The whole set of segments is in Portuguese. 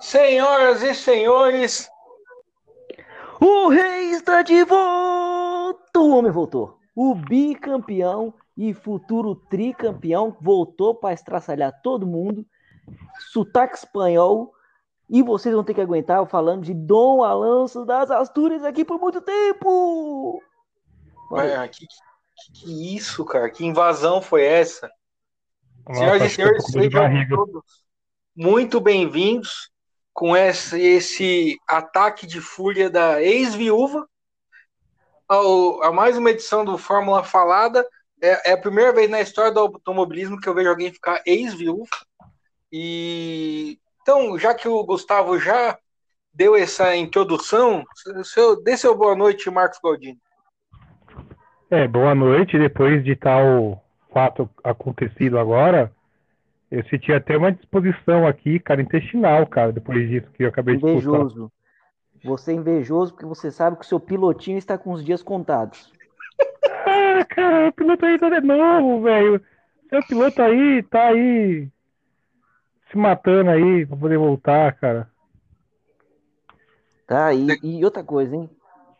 Senhoras e senhores, o rei está de volta! O homem voltou. O bicampeão e futuro tricampeão voltou para estraçalhar todo mundo. Sotaque espanhol. E vocês vão ter que aguentar eu falando de Dom Alonso das Astúrias aqui por muito tempo! Olha, que, que, que isso, cara? Que invasão foi essa? Nossa, Senhoras e senhores, sejam todos muito bem-vindos com esse, esse ataque de fúria da ex-viúva a mais uma edição do Fórmula Falada. É, é, a primeira vez na história do automobilismo que eu vejo alguém ficar ex-viúva. E então, já que o Gustavo já deu essa introdução, seu, dê seu boa noite, Marcos Galdini. É, boa noite. Depois de tal fato acontecido agora, eu senti até uma disposição aqui, cara, intestinal, cara, depois disso que eu acabei de Invejoso. Você é invejoso porque você sabe que o seu pilotinho está com os dias contados. Ah, cara, o piloto aí tá de novo, velho. Seu piloto aí tá aí se matando aí pra poder voltar, cara. Tá, e, e outra coisa, hein?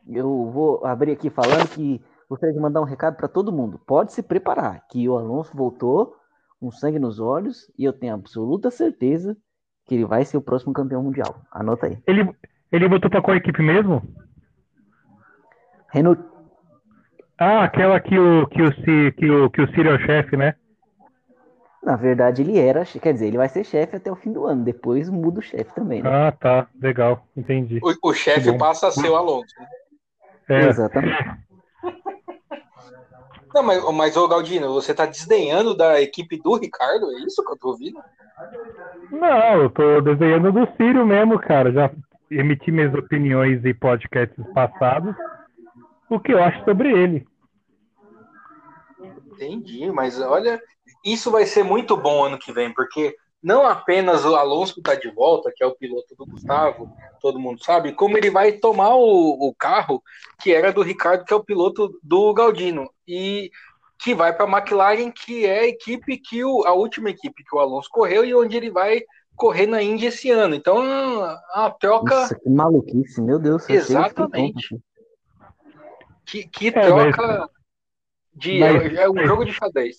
Eu vou abrir aqui falando que gostaria de mandar um recado para todo mundo. Pode se preparar, que o Alonso voltou com sangue nos olhos e eu tenho absoluta certeza que ele vai ser o próximo campeão mundial. Anota aí. Ele, ele botou para qual equipe mesmo? Renault. Ah, aquela que o que o que o que o Ciro é o chefe, né? Na verdade, ele era, quer dizer, ele vai ser chefe até o fim do ano. Depois muda o chefe também. Né? Ah, tá, legal, entendi. O, o chefe passa a ser o Alonso. Né? É. Exatamente. Não, mas, mas ô Galdino, você tá desdenhando da equipe do Ricardo? É isso que eu tô ouvindo? Não, eu tô desdenhando do Círio mesmo, cara. Já emiti minhas opiniões em podcasts passados. O que eu acho sobre ele. Entendi, mas olha, isso vai ser muito bom ano que vem, porque não apenas o Alonso está de volta, que é o piloto do Gustavo, todo mundo sabe, como ele vai tomar o, o carro que era do Ricardo, que é o piloto do Galdino, e que vai para a McLaren, que é a equipe que o, a última equipe que o Alonso correu e onde ele vai correr na Indy esse ano. Então, a troca. Nossa, que maluquice, meu Deus. Exatamente. Que, que é, troca mas... de. Mas... É um jogo de xadrez.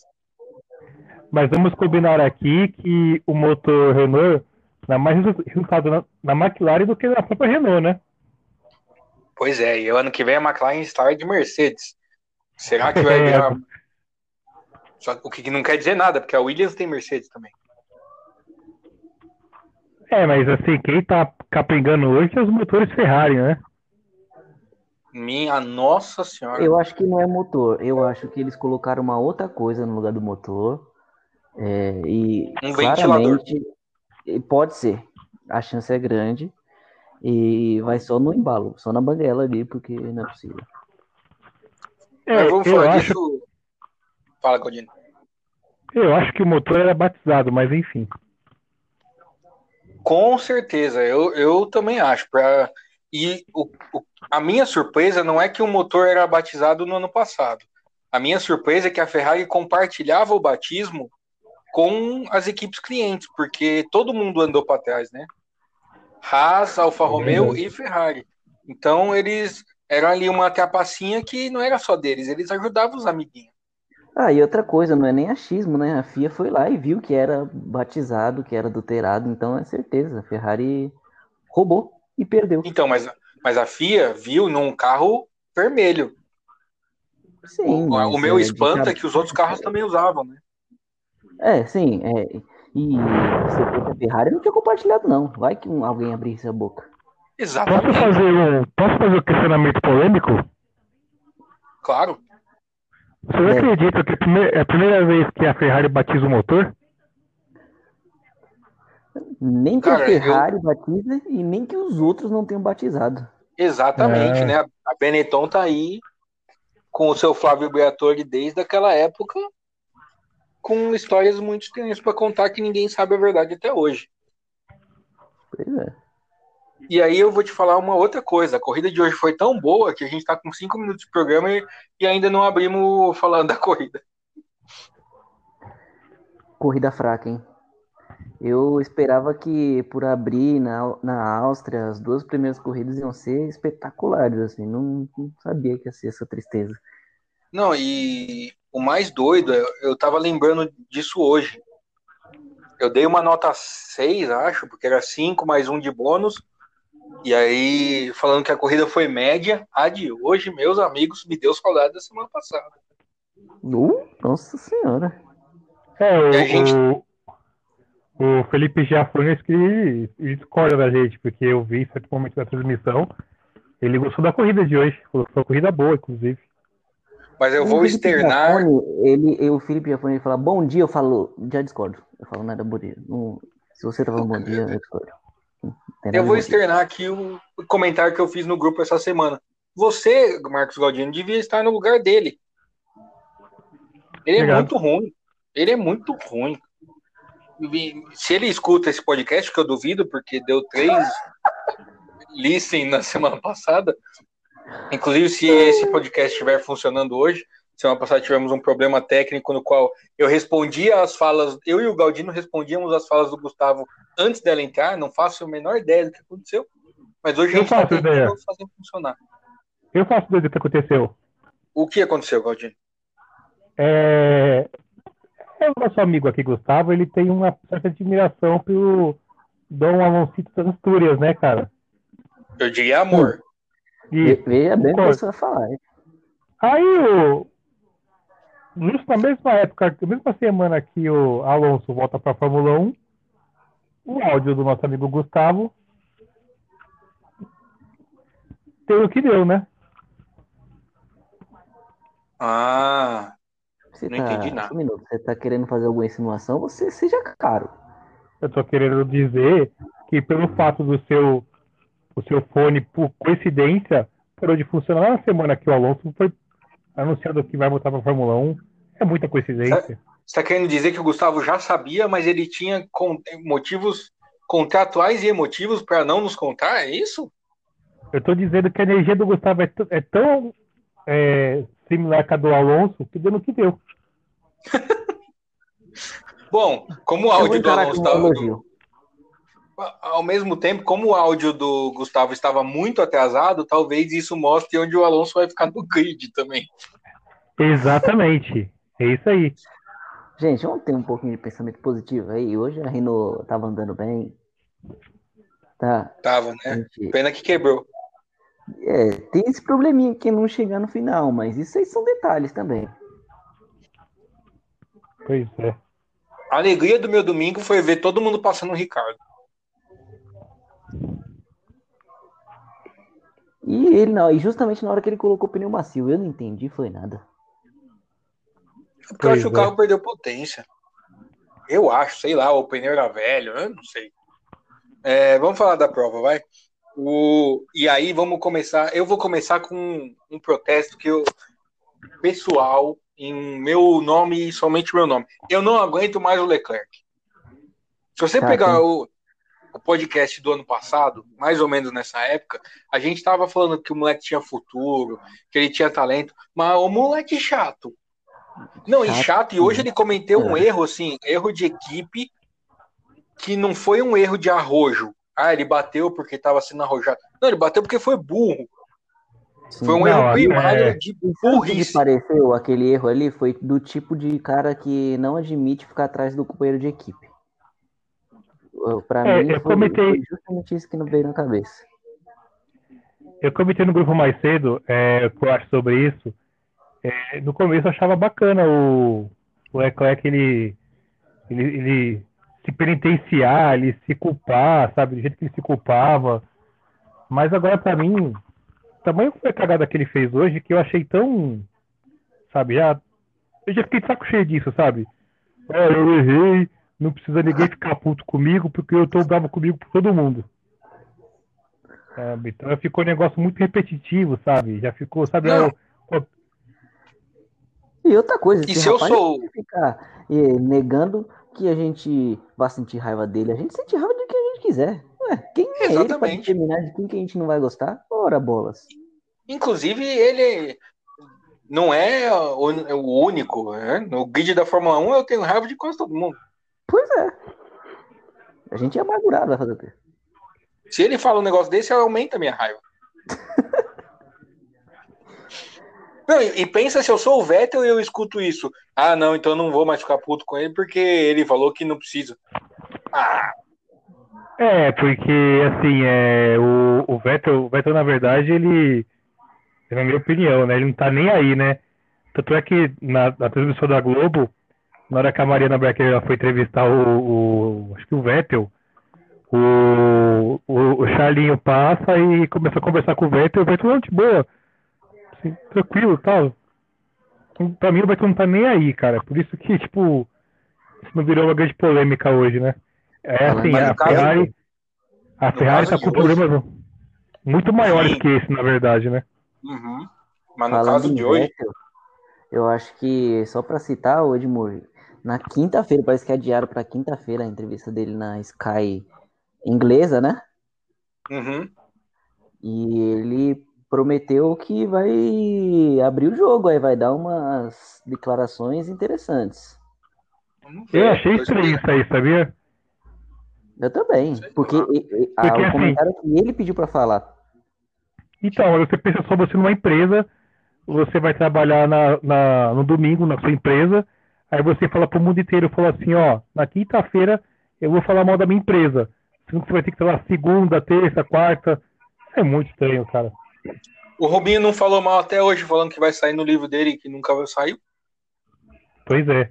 Mas vamos combinar aqui que o motor Renault dá mais resultado na, na McLaren do que na própria Renault, né? Pois é, e o ano que vem a McLaren está de Mercedes. Será que vai é. virar. Só, o que não quer dizer nada, porque a Williams tem Mercedes também. É, mas assim, quem tá capengando hoje é os motores Ferrari, né? Minha nossa senhora. Eu acho que não é motor. Eu acho que eles colocaram uma outra coisa no lugar do motor. É, e um ventilador. Pode ser. A chance é grande. E vai só no embalo, só na banguela ali, porque não é possível. É, Mas vamos falar acho... disso. Fala, Claudine. Eu acho que o motor era batizado, mas enfim. Com certeza, eu, eu também acho. Pra... E o, o, a minha surpresa não é que o motor era batizado no ano passado. A minha surpresa é que a Ferrari compartilhava o batismo com as equipes clientes, porque todo mundo andou para trás, né? Haas, Alfa Romeo e Ferrari. Então eles eram ali uma trapacinha que não era só deles, eles ajudavam os amiguinhos. Ah, e outra coisa, não é nem achismo, né? A FIA foi lá e viu que era batizado, que era adulterado, então é certeza, a Ferrari roubou e perdeu. Então, mas, mas a FIA viu num carro vermelho. Sim. O, o meu é espanto é que os outros carros também usavam, né? É, sim. É, e a Ferrari não tinha compartilhado, não. Vai que um, alguém abrisse a boca. Exatamente. Posso fazer um, posso fazer um questionamento polêmico? Claro. Você é. acredita que é a primeira vez que a Ferrari batiza o motor? Nem que Cara, a Ferrari eu... batiza e nem que os outros não tenham batizado. Exatamente, é. né? A Benetton tá aí com o seu Flávio Briatore desde aquela época com histórias muito estranhas para contar que ninguém sabe a verdade até hoje. Pois é. E aí eu vou te falar uma outra coisa. A corrida de hoje foi tão boa que a gente está com cinco minutos de programa e, e ainda não abrimos falando da corrida. Corrida fraca, hein? Eu esperava que por abrir na, na Áustria as duas primeiras corridas iam ser espetaculares, assim, não, não sabia que ia ser essa tristeza. Não, e o mais doido, eu, eu tava lembrando disso hoje. Eu dei uma nota 6, acho, porque era 5 mais um de bônus. E aí, falando que a corrida foi média, a de hoje, meus amigos, me deu saudade da semana passada. Uh, nossa senhora. É, o, gente... o, o Felipe Giafones que discorda da gente, porque eu vi certo momento da transmissão. Ele gostou da corrida de hoje. Falou que foi uma corrida boa, inclusive. Mas eu vou externar. Giafone, ele, o Felipe Giafone ele fala bom dia, eu falo, já discordo. Eu falo nada bom dia. Não, se você tá falando bom dia, eu discordo. Eu vou externar aqui o comentário que eu fiz no grupo essa semana. Você, Marcos Galdino, devia estar no lugar dele. Ele é Obrigado. muito ruim. Ele é muito ruim se ele escuta esse podcast, que eu duvido, porque deu três listen na semana passada. Inclusive, se esse podcast estiver funcionando hoje, semana passada tivemos um problema técnico no qual eu respondia as falas, eu e o Galdino respondíamos as falas do Gustavo antes dela entrar, não faço a menor ideia do que aconteceu, mas hoje eu a gente está tentando fazer funcionar. Eu faço ideia do que aconteceu. O que aconteceu, Galdino? É, é o nosso amigo aqui, Gustavo, ele tem uma certa admiração pelo Dom Alonso das Astúrias, né, cara? Eu diria amor. Isso. Veja bem o que você vai falar. Hein? Aí, o... justo na mesma época, na mesma semana que o Alonso volta para a Fórmula 1, o áudio do nosso amigo Gustavo tem o que deu, né? Ah, você não tá, entendi nada. Um minuto, você tá querendo fazer alguma insinuação, você seja caro. Eu tô querendo dizer que pelo fato do seu, o seu fone, por coincidência, parou de funcionar na semana que o Alonso foi anunciado que vai voltar para a Fórmula 1. É muita coincidência. Você está querendo dizer que o Gustavo já sabia, mas ele tinha motivos contratuais e emotivos para não nos contar? É isso? Eu estou dizendo que a energia do Gustavo é, é tão é, similar com a do Alonso que deu no que deu. Bom, como o áudio do Alonso estava. Ao mesmo tempo, como o áudio do Gustavo estava muito atrasado, talvez isso mostre onde o Alonso vai ficar no grid também. Exatamente. É isso aí. Gente, vamos ter um pouquinho de pensamento positivo aí. Hoje a Renault estava andando bem. Tá. Tava, né? Gente... Pena que quebrou. É, tem esse probleminha que não chegar no final, mas isso aí são detalhes também. Pois é. A alegria do meu domingo foi ver todo mundo passando o Ricardo. E ele não, e justamente na hora que ele colocou o pneu macio, eu não entendi, foi nada. Porque eu acho que o carro é. perdeu potência. Eu acho, sei lá, o pneu era velho, eu não sei. É, vamos falar da prova, vai. O, e aí vamos começar. Eu vou começar com um protesto que eu pessoal em meu nome e somente meu nome. Eu não aguento mais o Leclerc. Se você tá, pegar o, o, podcast do ano passado, mais ou menos nessa época, a gente estava falando que o moleque tinha futuro, que ele tinha talento, mas o moleque chato. Não, chato. e chato, e hoje ele cometeu um é. erro, assim, erro de equipe, que não foi um erro de arrojo, ah, ele bateu porque estava sendo arrojado. Não, ele bateu porque foi burro. Sim, foi um não, erro primário é... de burrice. que pareceu aquele erro ali foi do tipo de cara que não admite ficar atrás do companheiro de equipe. Para é, mim, foi, comentei... foi, justamente isso que não veio na cabeça. Eu comentei no grupo mais cedo, é, que eu acho sobre isso. É, no começo eu achava bacana o, o Leclerc, ele, ele, ele se penitenciar, ele se culpar, sabe? Do jeito que ele se culpava. Mas agora, para mim, tamanho foi a cagada que ele fez hoje que eu achei tão. Sabe, já. Eu já fiquei de saco cheio disso, sabe? É, eu errei, não precisa ninguém ficar puto comigo, porque eu tô bravo comigo por todo mundo. Sabe? Então ficou um negócio muito repetitivo, sabe? Já ficou, sabe? Eu... E outra coisa, e se eu sou. Ficar eh, negando que a gente vá sentir raiva dele. A gente sente raiva de quem a gente quiser. Ué, quem é Exatamente. ele para determinar de quem que a gente não vai gostar? Ora, bolas. Inclusive, ele não é o, único. Né? No grid da Fórmula 1 eu tenho raiva de quase todo mundo. A gente é amargurado, vai fazer o quê? Se ele fala um negócio desse, aumenta a minha raiva. não, e, e, pensa se eu sou o Vettel e eu escuto isso. Ah, não, então eu não vou mais ficar puto com ele porque ele falou que não precisa. Ah. É, porque assim, é, o, o, Vettel, o Vettel, na verdade, ele, na minha opinião, né? Ele não tá nem aí, né? Tanto é que na, na transmissão da Globo, na hora que a Mariana Becker foi entrevistar o, o acho que o Vettel, o, o, o Charlinho passa e começa a conversar com o Vettel, o Vettel não de boa. Assim, tranquilo tal. Pra mim o Vettel não tá nem aí, cara. Por isso que, tipo, isso não virou uma grande polêmica hoje, né? É assim, a Ferrari. A Ferrari tá com problemas muito maiores Sim. que esse, na verdade, né? Uhum. Mas no Falando caso de hoje. Vettel, eu acho que, só pra citar, o Edmur, na quinta-feira, parece que adiaram pra quinta-feira a entrevista dele na Sky inglesa, né? Uhum. E ele prometeu que vai abrir o jogo, aí vai dar umas declarações interessantes. Eu achei estranho isso aí, sabia? Eu também, porque, porque a, o assim, comentário que ele pediu para falar. Então, você pensa só você numa empresa, você vai trabalhar na, na, no domingo na sua empresa, aí você fala pro mundo inteiro, fala assim, ó, na quinta-feira eu vou falar mal da minha empresa. Sendo que você vai ter que falar segunda, terça, quarta. É muito estranho, cara. O Rubinho não falou mal até hoje, falando que vai sair no livro dele, que nunca saiu. Pois é.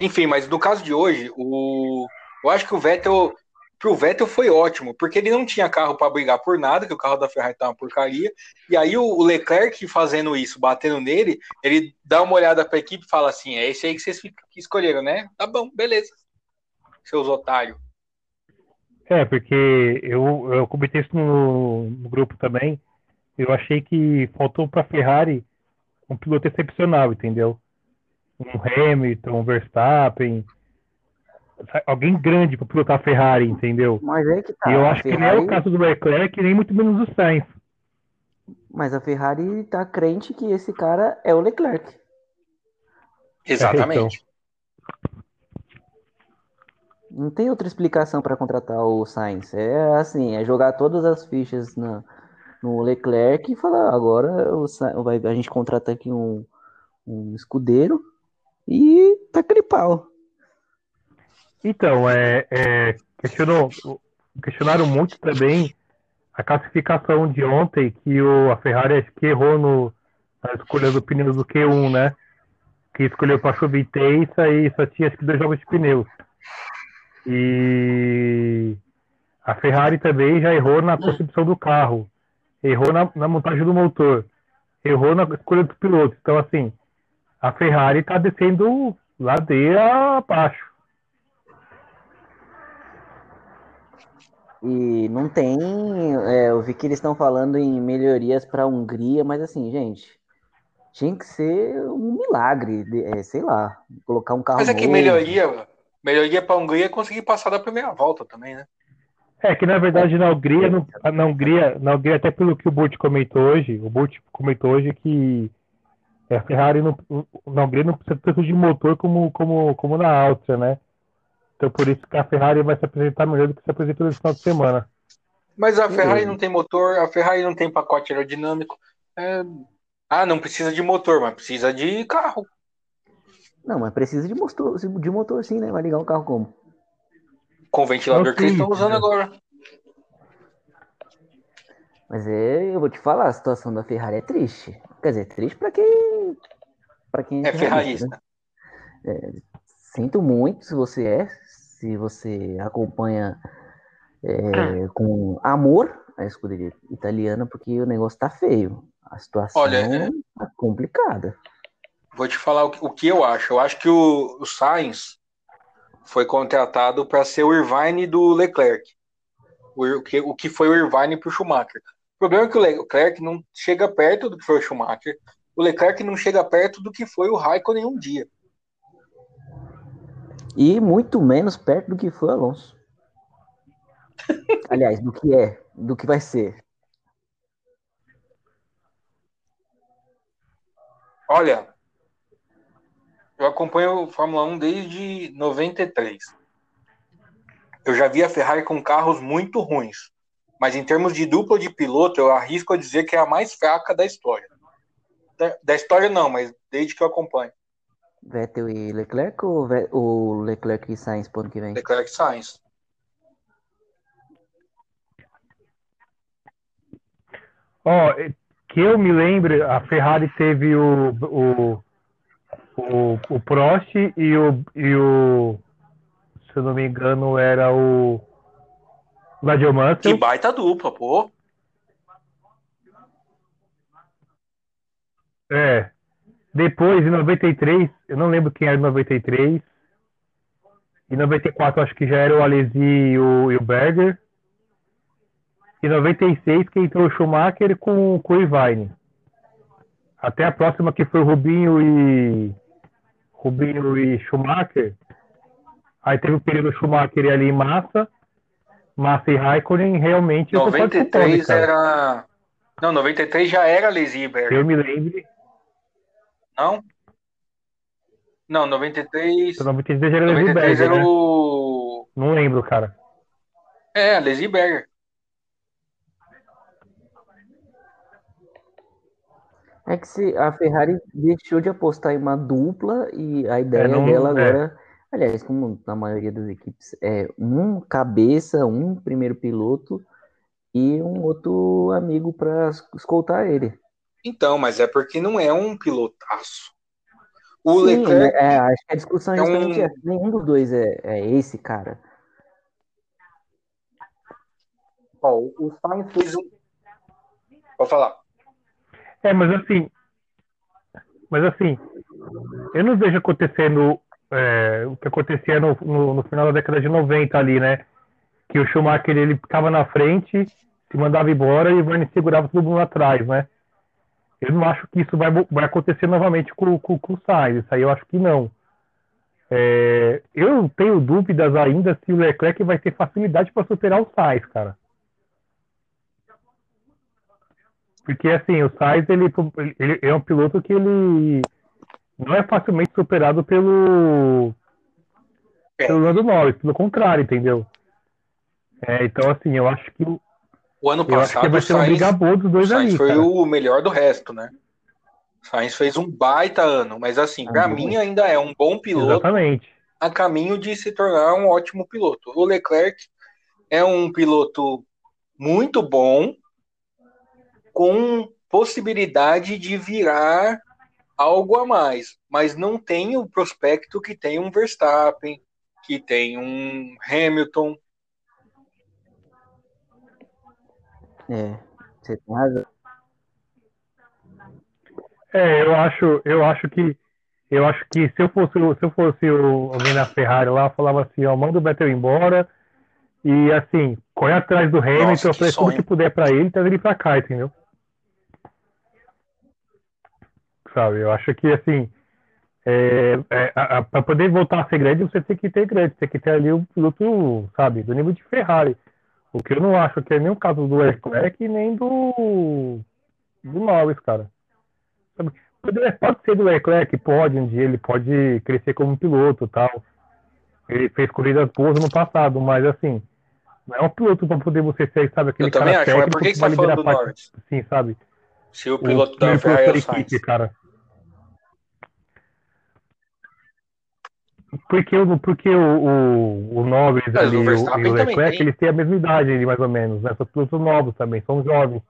Enfim, mas no caso de hoje, o... eu acho que o Vettel, pro Vettel foi ótimo, porque ele não tinha carro para brigar por nada, que o carro da Ferrari tá uma porcaria. E aí o Leclerc fazendo isso, batendo nele, ele dá uma olhada para a equipe e fala assim: é esse aí que vocês escolheram, né? Tá bom, beleza. Seus otários. É, porque eu, eu comentei isso no, no grupo também. Eu achei que faltou para Ferrari um piloto excepcional, entendeu? Um Hamilton, um Verstappen, alguém grande para pilotar a Ferrari, entendeu? Mas é que tá. E eu acho Ferrari... que nem é o caso do Leclerc, nem muito menos o Sainz. Mas a Ferrari tá crente que esse cara é o Leclerc. Exatamente. É, então. Não tem outra explicação para contratar o Sainz. É assim, é jogar todas as fichas na, no Leclerc e falar, agora o, vai, a gente contrata aqui um, um escudeiro e tá aquele pau. Então, é, é questionou, questionaram muito também a classificação de ontem, que o, a Ferrari acho que errou no, na escolha do pneu do Q1, né? Que escolheu para chover intensa e só tinha acho que dois jogos de pneus. E a Ferrari também já errou na concepção do carro, errou na, na montagem do motor, errou na escolha dos pilotos. Então, assim, a Ferrari está descendo ladeira abaixo. E não tem. É, eu vi que eles estão falando em melhorias para a Hungria, mas assim, gente, tinha que ser um milagre, é, sei lá, colocar um carro. Mas é que melhoria, melhoria para a Hungria é conseguir passar da primeira volta também, né? É que na verdade na Hungria, no, na Hungria, na Hungria, até pelo que o Burt comentou hoje, o Burt comentou hoje que a Ferrari não, na Hungria não precisa tanto de motor como, como, como na Áustria, né? Então por isso que a Ferrari vai se apresentar melhor do que se apresentou no final de semana. Mas a Ferrari não tem motor, a Ferrari não tem pacote aerodinâmico. É... Ah, não precisa de motor, mas precisa de carro. Não, mas precisa de motor, de motor sim, né? Vai ligar o carro como? Com o ventilador que eles estão usando agora. Mas é, eu vou te falar, a situação da Ferrari é triste. Quer dizer, triste para quem. para quem é, é ferrarista. Né? É, sinto muito se você é, se você acompanha é, com amor a escuderia italiana, porque o negócio tá feio. A situação Olha, é... tá complicada. Vou te falar o que, o que eu acho. Eu acho que o, o Sainz foi contratado para ser o Irvine do Leclerc. O, o, que, o que foi o Irvine para o Schumacher. O problema é que o Leclerc não chega perto do que foi o Schumacher. O Leclerc não chega perto do que foi o Raikkonen um dia. E muito menos perto do que foi o Alonso. Aliás, do que é, do que vai ser. Olha, eu acompanho Fórmula 1 desde 93. eu já vi a Ferrari com carros muito ruins. Mas em termos de dupla de piloto, eu arrisco a dizer que é a mais fraca da história. Da história não, mas desde que eu acompanho. Vettel e Leclerc ou, o Leclerc e Sainz pro ano que vem? Leclerc e Sainz. Ó, oh, que eu me lembro, a Ferrari teve o, o, o, o Prost e o, e o. Se eu não me engano, era o. Nigel Mansell. Que baita dupla, pô. É. Depois, em 93, eu não lembro quem era em 93. Em 94, acho que já era o Alesi e o, e o Berger. Em 96, que entrou o Schumacher com, com o Irvine. Até a próxima, que foi o Rubinho e. Rubinho e Schumacher. Aí teve o período Schumacher ali em Massa. Massa e Raikkonen, realmente. 93 era. Não, 93 já era Lesiber. Eu me lembro. Não? Não, 93. 93 era 93 era né? o. Não lembro, cara. É, a Berger. É que se a Ferrari deixou de apostar em uma dupla e a ideia é, não, dela é. agora, aliás, como na maioria das equipes, é um cabeça, um primeiro piloto e um outro amigo para escoltar ele. Então, mas é porque não é um pilotaço. O Sim, Leclerc. É, acho que a discussão é justamente um... essa. Nenhum dos dois é, é esse cara. Ó, o Sainz fez um. Vou falar. É, mas assim, mas assim, eu não vejo acontecendo é, o que acontecia no, no, no, final da década de 90 ali, né? Que o Schumacher ele ficava na frente, se mandava embora e o Verne segurava todo mundo atrás, né? Eu não acho que isso vai, vai acontecer novamente com, com, com o Sainz, isso aí eu acho que não. É, eu tenho dúvidas ainda se o Leclerc vai ter facilidade para superar o Sainz, cara. Porque, assim, o Sainz, ele, ele é um piloto que ele não é facilmente superado pelo, pelo Lando Norris, pelo contrário, entendeu? É, então, assim, eu acho que ano passado vai ser uma briga boa dos dois o Sainz ali, foi cara. o melhor do resto, né? O Sainz fez um baita ano, mas assim, para uhum. mim ainda é um bom piloto Exatamente. a caminho de se tornar um ótimo piloto. O Leclerc é um piloto muito bom, com possibilidade de virar algo a mais, mas não tem o prospecto que tem um Verstappen, que tem um Hamilton. É, você tem razão. É, eu acho, eu acho que eu acho que se eu fosse, se eu fosse o, alguém na Ferrari lá, eu falava assim, ó, manda o Vettel embora e assim, corre atrás do Hamilton, oferece tudo que puder para ele, traz ele para cá, entendeu? sabe? Eu acho que, assim, é, é, para poder voltar a ser grande, você tem que ter grande, tem que ter ali o piloto, sabe, do nível de Ferrari. O que eu não acho que é nem o caso do Leclerc nem do, do Norris, cara. Sabe? Pode, ser do Leclerc, pode, um dia ele pode crescer como piloto tal. Ele fez corridas boas no passado, mas assim, não é um piloto para poder você ser, sabe, aquele eu cara também acho, mas por que, que você tá falando do parte, Norris? Sim, sabe? Se o piloto o, da Ferrari é o Sainz. cara. Porque, porque o, o, o Norris ali o, e o Leclerc, eles têm a mesma idade ali, mais ou menos, né? São pilotos novos também, são jovens.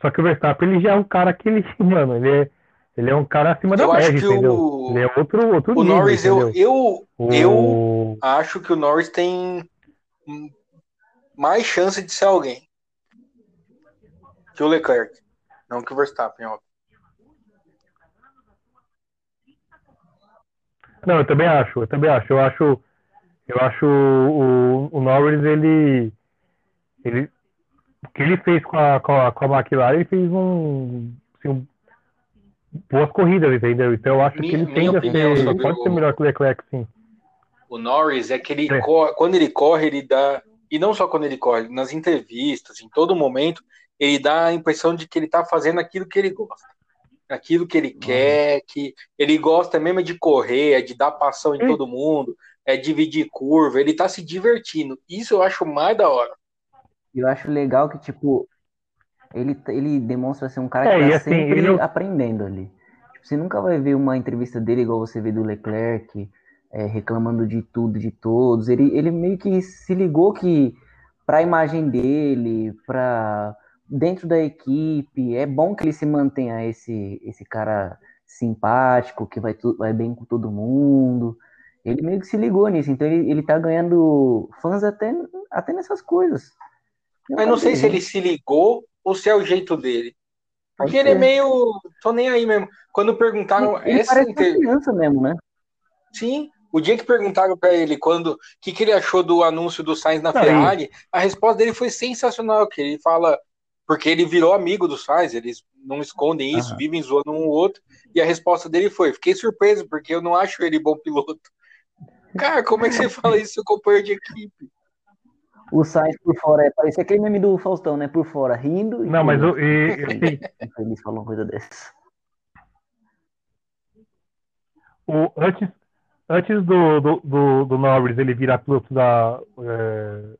Só que o Verstappen, ele já é um cara que ele, mano, ele é, ele é um cara acima eu da média, entendeu? O... Ele é outro, outro o nível, Norris, eu, eu, o... eu acho que o Norris tem mais chance de ser alguém que o Leclerc, não que o Verstappen, ó. Não, eu também acho, eu também acho. Eu acho, eu acho o, o Norris, ele, ele. O que ele fez com a, com a, com a McLaren, ele fez um, assim, um boas corridas, entendeu? Então eu acho minha, que ele tende a ser. Pode ser melhor que o Leclerc, sim. O Norris é que ele é. Corre, quando ele corre, ele dá. E não só quando ele corre, nas entrevistas, em todo momento, ele dá a impressão de que ele tá fazendo aquilo que ele gosta aquilo que ele uhum. quer, que ele gosta mesmo de correr, de dar passão em todo mundo, é dividir curva, ele tá se divertindo. Isso eu acho mais da hora. Eu acho legal que, tipo, ele, ele demonstra ser um cara é, que tá assim, sempre ele... aprendendo ali. Tipo, você nunca vai ver uma entrevista dele igual você vê do Leclerc, é, reclamando de tudo, de todos. Ele, ele meio que se ligou que para a imagem dele, para dentro da equipe, é bom que ele se mantenha esse, esse cara simpático, que vai, vai bem com todo mundo. Ele meio que se ligou nisso, então ele, ele tá ganhando fãs até, até nessas coisas. Eu Mas não sei se ele se ligou ou se é o jeito dele. Porque ele é meio. tô nem aí mesmo. Quando perguntaram. Ele, ele parece inter... criança mesmo, né? Sim. O dia que perguntaram para ele quando o que, que ele achou do anúncio do Sainz na Ferrari, a resposta dele foi sensacional, que ele fala porque ele virou amigo do Sainz, eles não escondem isso, uhum. vivem zoando um ou outro, e a resposta dele foi: fiquei surpreso, porque eu não acho ele bom piloto. Cara, como é que você fala isso, seu companheiro de equipe? O Sainz por fora, é, parecia aquele meme do Faustão, né? Por fora, rindo. Não, mas o. E, assim, Eles falam uma coisa dessa. O, antes, antes do, do, do, do Norris ele virar piloto da é,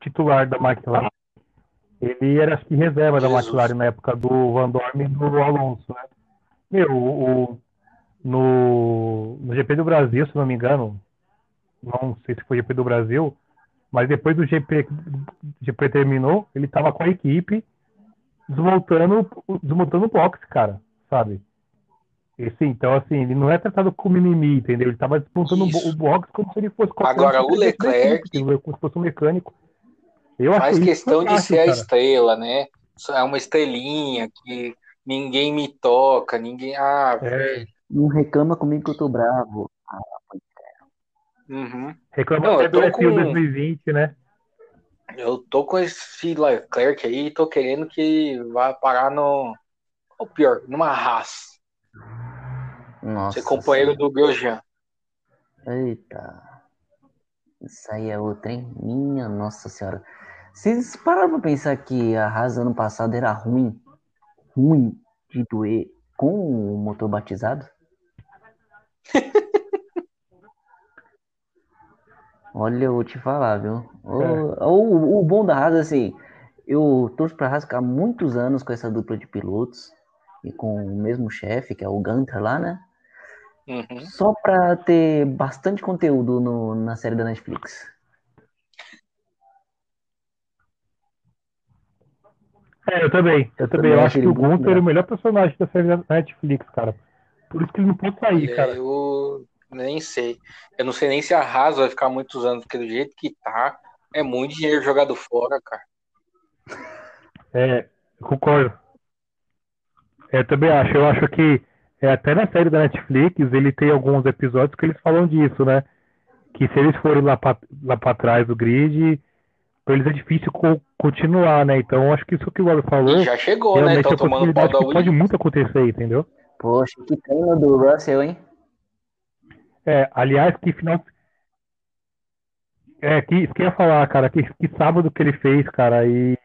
titular da McLaren, ele era acho que reserva Jesus. da McLaren na época do Van Dorn e do Alonso, né? Meu, o, no, no GP do Brasil, se não me engano, não sei se foi GP do Brasil, mas depois do GP, GP terminou, ele estava com a equipe desmontando, desmontando o box, cara, sabe? Esse, então, assim, ele não é tratado como mimimi, entendeu? Ele estava desmontando o box como se ele fosse Agora, o Leclerc. Equipe, como se fosse um mecânico. Eu faz questão de ser cara. a estrela, né? É uma estrelinha que ninguém me toca, ninguém. Ah, é. Não reclama comigo que eu tô bravo. Ah, é. Uhum. Reclama não, até do com... 2020, né? Eu tô com esse Leclerc aí, tô querendo que vá parar no. Ou pior, numa raça. Nossa. Ser companheiro senhora. do Grosjean. Eita. Isso aí é outra, hein? Minha nossa senhora. Vocês pararam pra pensar que a Haas ano passado era ruim? Ruim de doer com o motor batizado? Olha, eu vou te falar, viu? O, é. o, o bom da Haas, assim, eu torço pra Haas ficar muitos anos com essa dupla de pilotos e com o mesmo chefe, que é o Gunter lá, né? Uhum. Só pra ter bastante conteúdo no, na série da Netflix. É, eu também. Eu, também. Eu acho que o Gunther é o melhor personagem da série da Netflix, cara. Por isso que ele não pode sair, cara. Eu nem sei. Eu não sei nem se a Haas vai ficar muitos anos, porque do jeito que tá, é muito dinheiro jogado fora, cara. É, concordo. É, eu também acho. Eu acho que é, até na série da Netflix ele tem alguns episódios que eles falam disso, né? Que se eles forem lá pra, lá pra trás do grid, pra eles é difícil co continuar, né? Então acho que isso que o Bob falou. E já chegou, né? Então tomando pau da Pode muito acontecer, entendeu? Poxa, que treino do Russell, hein? É, aliás, que final. É, que, que ia falar, cara, que, que sábado que ele fez, cara, e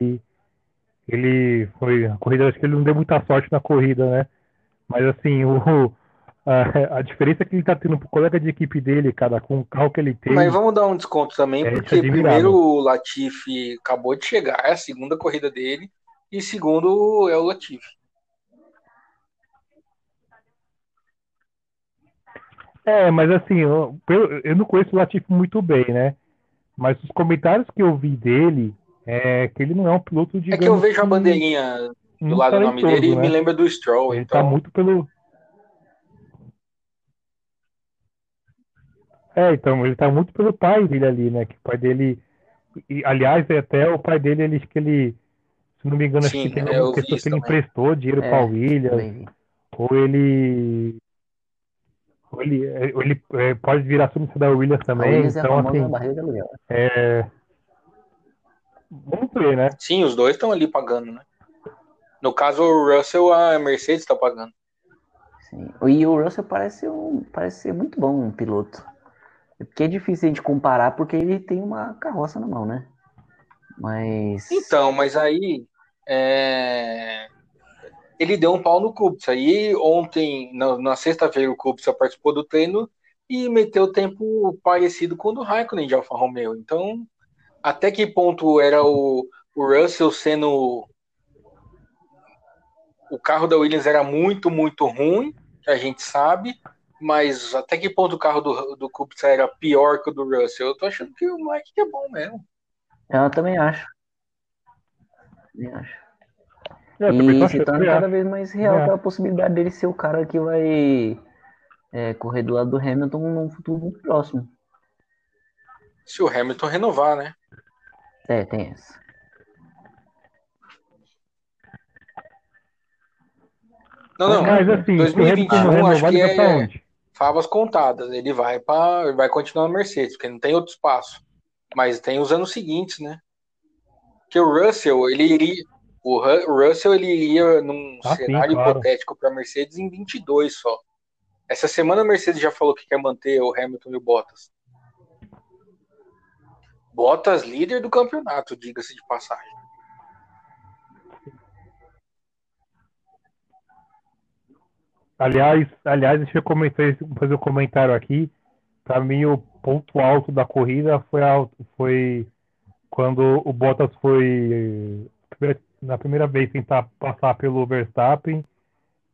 ele foi. A corrida, acho que ele não deu muita sorte na corrida, né? Mas assim, o, a, a diferença é que ele tá tendo pro colega de equipe dele, cara, com o carro que ele tem. Mas vamos dar um desconto também, é porque primeiro o Latifi acabou de chegar, é a segunda corrida dele, e segundo é o Latifi. É, mas assim, eu, eu não conheço o Latifi muito bem, né? Mas os comentários que eu vi dele é que ele não é um piloto de. É que eu vejo a bandeirinha do lado do nome dele e né? me lembra do Stroll. Ele então... tá muito pelo. É, então, ele tá muito pelo pai dele ali, né? Que o pai dele. E, aliás, é até o pai dele, ele, que ele. Se não me engano, Sim, acho que tem uma questão que ele emprestou dinheiro é, para o Williams. Ou ele. Ou ele, ou ele é, pode virar acionista da Williams também. Williams então, é assim. É... Vamos ver, né? Sim, os dois estão ali pagando, né? No caso, o Russell, a Mercedes está pagando. Sim. E o Russell parece, um, parece ser muito bom um piloto. Porque é difícil a gente comparar porque ele tem uma carroça na mão, né? Mas. Então, mas aí. É... Ele deu um pau no Kubica. E ontem, na, na sexta-feira, o Kubica participou do treino e meteu tempo parecido com o do Raikkonen de Alfa Romeo. Então, até que ponto era o, o Russell sendo. O carro da Williams era muito, muito ruim, a gente sabe, mas até que ponto o carro do, do Kubica era pior que o do Russell? Eu tô achando que o Mike é bom mesmo. Eu também acho. Também acho. É, e se torna cada vez mais real é. a possibilidade dele ser o cara que vai é, correr do lado do Hamilton num futuro muito próximo. Se o Hamilton renovar, né? É, tem essa. Não, não. Mas assim, 2021 acho que é favas contadas. Ele vai para, vai continuar na Mercedes, porque não tem outro espaço. Mas tem os anos seguintes, né? Que o Russell, ele iria, o Russell ele iria num ah, cenário sim, claro. hipotético para a Mercedes em 22 só. Essa semana a Mercedes já falou que quer manter o Hamilton e o Bottas. Bottas líder do campeonato, diga-se de passagem. Aliás, aliás, deixa eu comentar, fazer um comentário aqui. Para mim, o ponto alto da corrida foi, foi quando o Bottas foi na primeira vez tentar passar pelo Verstappen.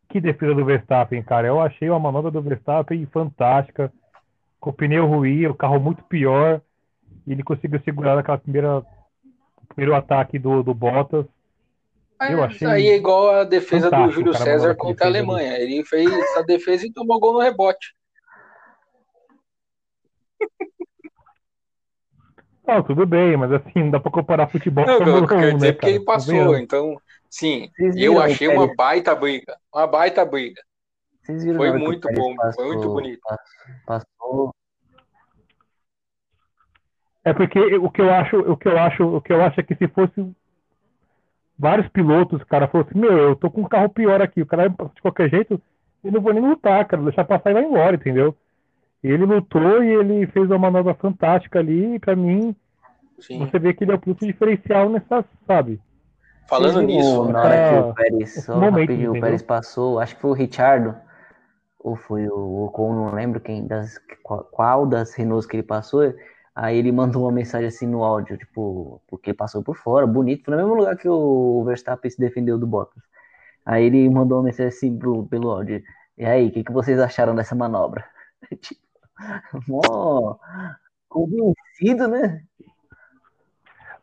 Que defesa do Verstappen, cara. Eu achei uma manobra do Verstappen fantástica. Com o pneu ruim, o carro muito pior. E ele conseguiu segurar aquela primeira primeiro ataque do, do Bottas. Eu achei aí é igual a defesa do Júlio César contra a Alemanha. Ele fez a defesa e tomou gol no rebote. Não, tudo bem, mas assim, não dá pra comparar futebol não, com o Quer dizer né, porque ele passou, então, sim, eu achei uma baita briga, uma baita briga. Foi muito bom, passou, foi muito bonito. Passou. É porque o que eu acho, o que eu acho, o que eu acho é que se fosse vários pilotos, o cara falou assim, meu, eu tô com um carro pior aqui, o cara de qualquer jeito, eu não vou nem lutar, cara, deixar passar e vai embora, entendeu? Ele lutou e ele fez uma manobra fantástica ali, e pra mim, Sim. você vê que ele é o piloto diferencial nessa, sabe? Falando nisso, na hora que o Pérez, só momento, rapidinho, o Pérez passou, acho que foi o Richardo, ou foi o Ocon, não lembro quem, das, qual, qual das Renaults que ele passou, Aí ele mandou uma mensagem assim no áudio, tipo, porque passou por fora, bonito, foi no mesmo lugar que o Verstappen se defendeu do Bottas. Aí ele mandou uma mensagem assim pro, pelo áudio. E aí, o que, que vocês acharam dessa manobra? tipo, mó convencido, né?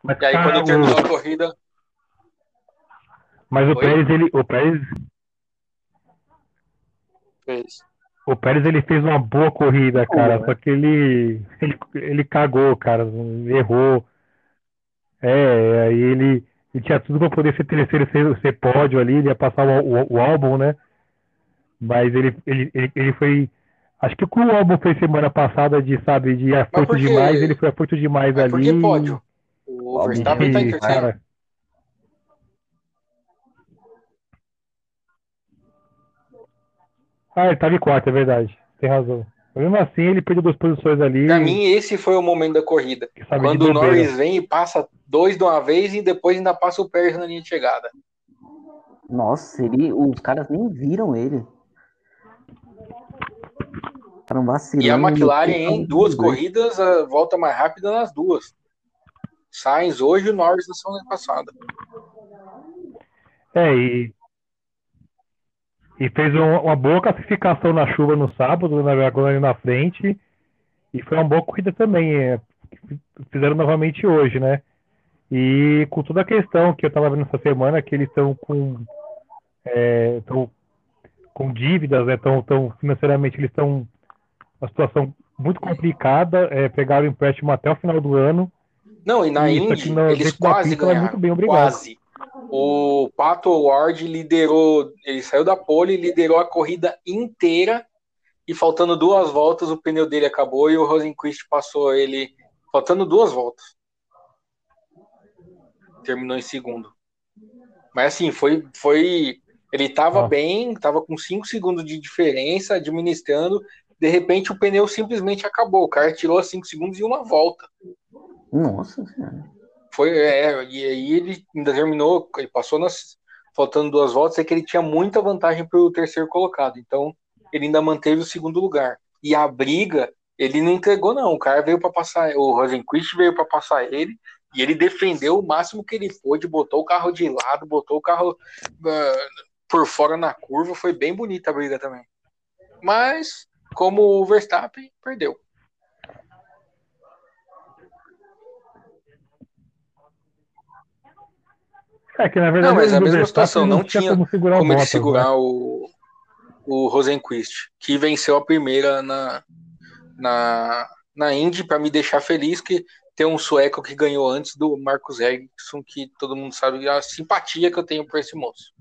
Mas, e aí, quando terminou a corrida. Mas o Pérez, ele. O Pérez. Fez. O Pérez ele fez uma boa corrida, cara, só que ele, ele, ele cagou, cara, errou. É, aí ele, ele tinha tudo para poder ser terceiro, ser, ser pódio ali, ele ia passar o, o, o álbum, né? Mas ele, ele, ele, ele foi. Acho que o que o álbum fez semana passada de, sabe, de porque... demais, ele foi aforto demais Mas ali. Por que pódio? O Verstappen tá em terceiro. Ah, ele tava em quarto, é verdade. Tem razão. Mesmo assim, ele perdeu duas posições ali. Pra mim, esse foi o momento da corrida. Quando o Norris vem e passa dois de uma vez e depois ainda passa o Pérez na linha de chegada. Nossa, ele, os caras nem viram ele. E a McLaren em duas corridas volta mais rápida nas duas. Sainz hoje e o Norris na semana passada. É, e e fez um, uma boa classificação na chuva no sábado, na ali na frente. E foi uma boa corrida também. É, fizeram novamente hoje, né? E com toda a questão que eu estava vendo essa semana, que eles estão com. É, com dívidas, né? Tão, tão, financeiramente eles estão uma situação muito complicada. É, pegaram o empréstimo até o final do ano. Não, e na Indy, eles quase ganharam. Muito bem, obrigado. Quase. O Pato Ward liderou, ele saiu da pole e liderou a corrida inteira. E faltando duas voltas, o pneu dele acabou e o Rosenquist passou ele, faltando duas voltas. Terminou em segundo. Mas assim, foi. foi ele estava ah. bem, estava com cinco segundos de diferença, administrando. De repente, o pneu simplesmente acabou. O cara tirou cinco segundos e uma volta. Nossa Senhora. Foi, é, e aí ele ainda terminou, ele passou nas, faltando duas voltas, é que ele tinha muita vantagem para o terceiro colocado, então ele ainda manteve o segundo lugar. E a briga, ele não entregou, não. O cara veio para passar, o Rosenquist veio para passar ele, e ele defendeu o máximo que ele pôde, botou o carro de lado, botou o carro uh, por fora na curva. Foi bem bonita a briga também. Mas, como o Verstappen, perdeu. É que na verdade. Não, mas é a mesma situação, não, tinha como, segurar, como ele segurar né? o, o Rosenquist, que venceu a primeira na, na, na Indy, para me deixar feliz que tem um sueco que ganhou antes do Marcos Ericsson, que todo mundo sabe a simpatia que eu tenho por esse moço.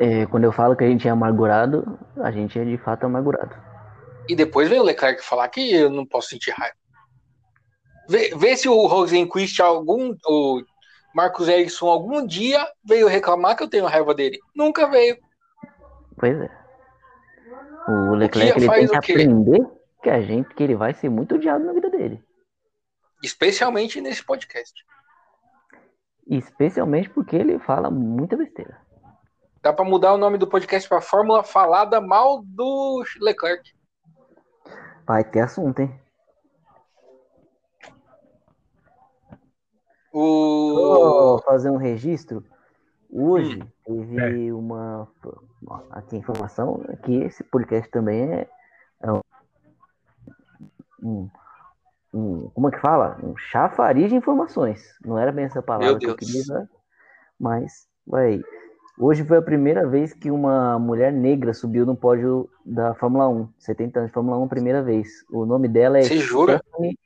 É, quando eu falo que a gente é amargurado, a gente é de fato amargurado. E depois vem o Leclerc falar que eu não posso sentir raiva. Vê, vê se o Rosenquist, algum, o Marcos Erickson algum dia veio reclamar que eu tenho raiva dele. Nunca veio. Pois é. O Leclerc o ele tem que aprender que a gente que ele vai ser muito odiado na vida dele. Especialmente nesse podcast. Especialmente porque ele fala muita besteira. Dá para mudar o nome do podcast para Fórmula Falada Mal do Leclerc. Vai ter assunto, hein? O... Vou fazer um registro. Hoje hum. teve é. uma. Aqui, informação que esse podcast também é, é um, um, Como é que fala? Um chafariz de informações. Não era bem essa palavra que eu queria usar, mas vai. Hoje foi a primeira vez que uma mulher negra subiu no pódio da Fórmula 1. 70 anos de Fórmula 1, primeira vez. O nome dela é Você jura? Stephanie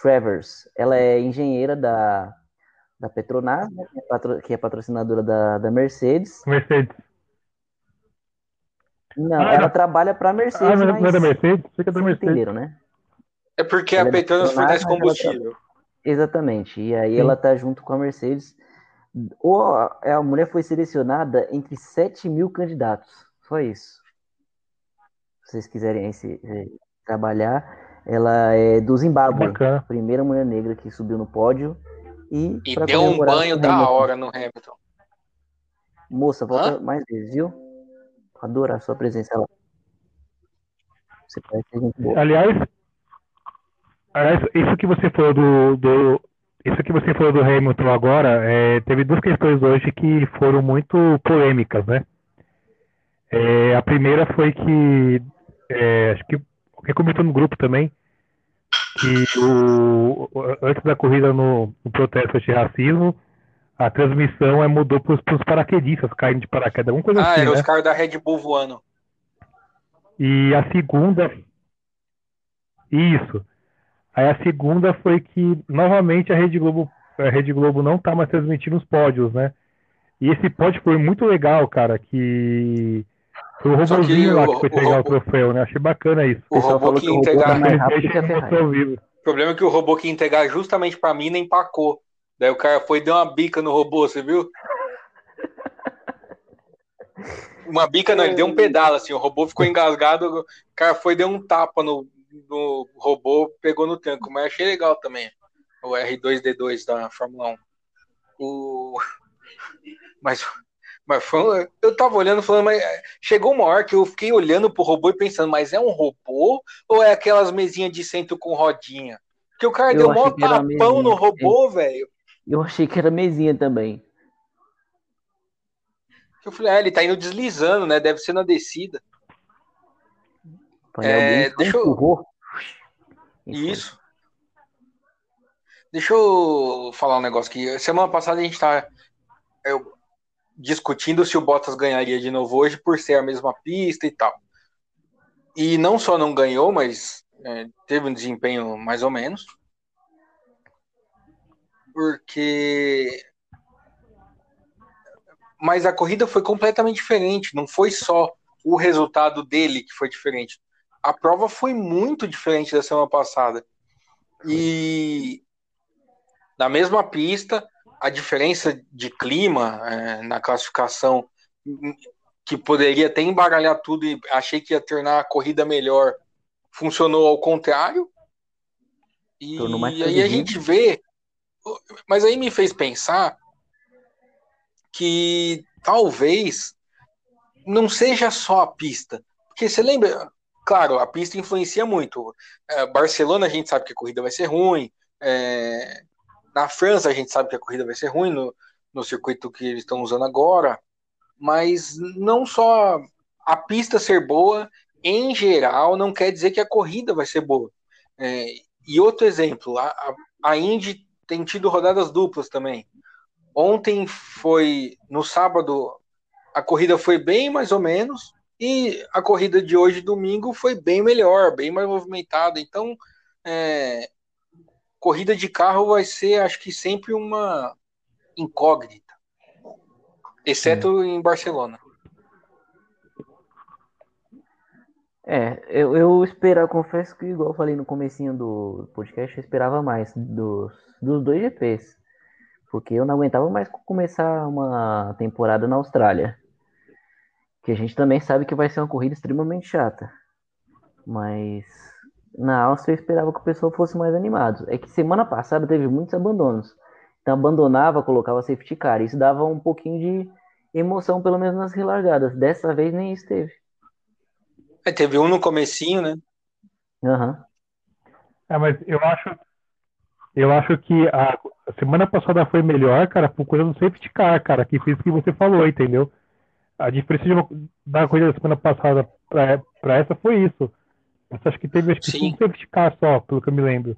Travers. Ela é engenheira da, da Petronas, né, que, é patro, que, é patrocinadora da, da Mercedes. Mercedes. Não, ah, ela não. trabalha para a Mercedes. Ah, não é da Mercedes? Fica da Mercedes. Entenderam, né? É porque ela a é Petronas é fornece combustível. Tá... Exatamente. E aí Sim. ela tá junto com a Mercedes. Ou a mulher foi selecionada entre 7 mil candidatos. Só isso. Se vocês quiserem se, se, trabalhar. Ela é do Zimbábue, primeira mulher negra que subiu no pódio. E, e deu um banho da hora no Hamilton. Moça, volta Hã? mais vezes, viu? Adorar a sua presença lá. Você parece gente boa. Aliás, aliás, isso que você falou do, do isso que você falou do Hamilton agora, é, teve duas questões hoje que foram muito polêmicas, né? É, a primeira foi que é, acho que alguém comentou no grupo também que o, antes da corrida no, no protesto anti-racismo, a transmissão é, mudou para os paraquedistas caindo de paraquedas, alguma coisa ah, assim. Ah, era né? os caras da Red Bull voando. E a segunda. Isso. Aí a segunda foi que, novamente, a Rede Globo, a Rede Globo não está mais transmitindo os pódios, né? E esse pódio foi muito legal, cara, que o robôzinho lá que foi pegar o, o troféu, né? Achei bacana isso. O, robô que ia entregar. O problema é que o robô que ia entregar justamente pra mim nem empacou. Daí o cara foi e deu uma bica no robô, você viu? Uma bica não, ele deu um pedal, assim, o robô ficou engasgado, o cara foi e deu um tapa no, no robô, pegou no tanque, mas achei legal também, o R2D2 da Fórmula 1. O... Mas mas foi, eu tava olhando falando, mas é, chegou uma hora que eu fiquei olhando pro robô e pensando, mas é um robô ou é aquelas mesinhas de centro com rodinha? Porque o cara eu deu um tapão no robô, velho. Eu achei que era mesinha também. Eu falei, ah, ele tá indo deslizando, né? Deve ser na descida. É, deixa eu... Isso. Deixa eu falar um negócio aqui. Semana passada a gente tá. Eu discutindo se o Bottas ganharia de novo hoje por ser a mesma pista e tal. E não só não ganhou, mas é, teve um desempenho mais ou menos. Porque. Mas a corrida foi completamente diferente. Não foi só o resultado dele que foi diferente. A prova foi muito diferente da semana passada. E na mesma pista, a diferença de clima é, na classificação, que poderia até embaralhar tudo e achei que ia tornar a corrida melhor, funcionou ao contrário. E aí a gente vê, mas aí me fez pensar que talvez não seja só a pista, Porque você lembra, claro, a pista influencia muito. É, Barcelona a gente sabe que a corrida vai ser ruim. É, na França a gente sabe que a corrida vai ser ruim no, no circuito que eles estão usando agora. Mas não só a pista ser boa, em geral, não quer dizer que a corrida vai ser boa. É, e outro exemplo, a, a Indy tem tido rodadas duplas também. Ontem foi, no sábado, a corrida foi bem mais ou menos, e a corrida de hoje, domingo, foi bem melhor, bem mais movimentada. Então, é, corrida de carro vai ser, acho que sempre uma incógnita, exceto hum. em Barcelona. É, eu, eu esperava, confesso que, igual eu falei no comecinho do podcast, eu esperava mais dos, dos dois GPs. Porque eu não aguentava mais começar uma temporada na Austrália. Que a gente também sabe que vai ser uma corrida extremamente chata. Mas na Áustria eu esperava que o pessoal fosse mais animado. É que semana passada teve muitos abandonos. Então abandonava, colocava safety car. Isso dava um pouquinho de emoção, pelo menos nas relargadas. Dessa vez nem isso teve. É, teve um no comecinho, né? Aham. Uhum. É, mas eu acho, eu acho que a, semana passada foi melhor, cara, por coisa do safety car, cara, que fez o que você falou, entendeu? A diferença uma, da coisa da semana passada pra, pra essa foi isso. Eu acho que teve acho que um safety car só, pelo que eu me lembro.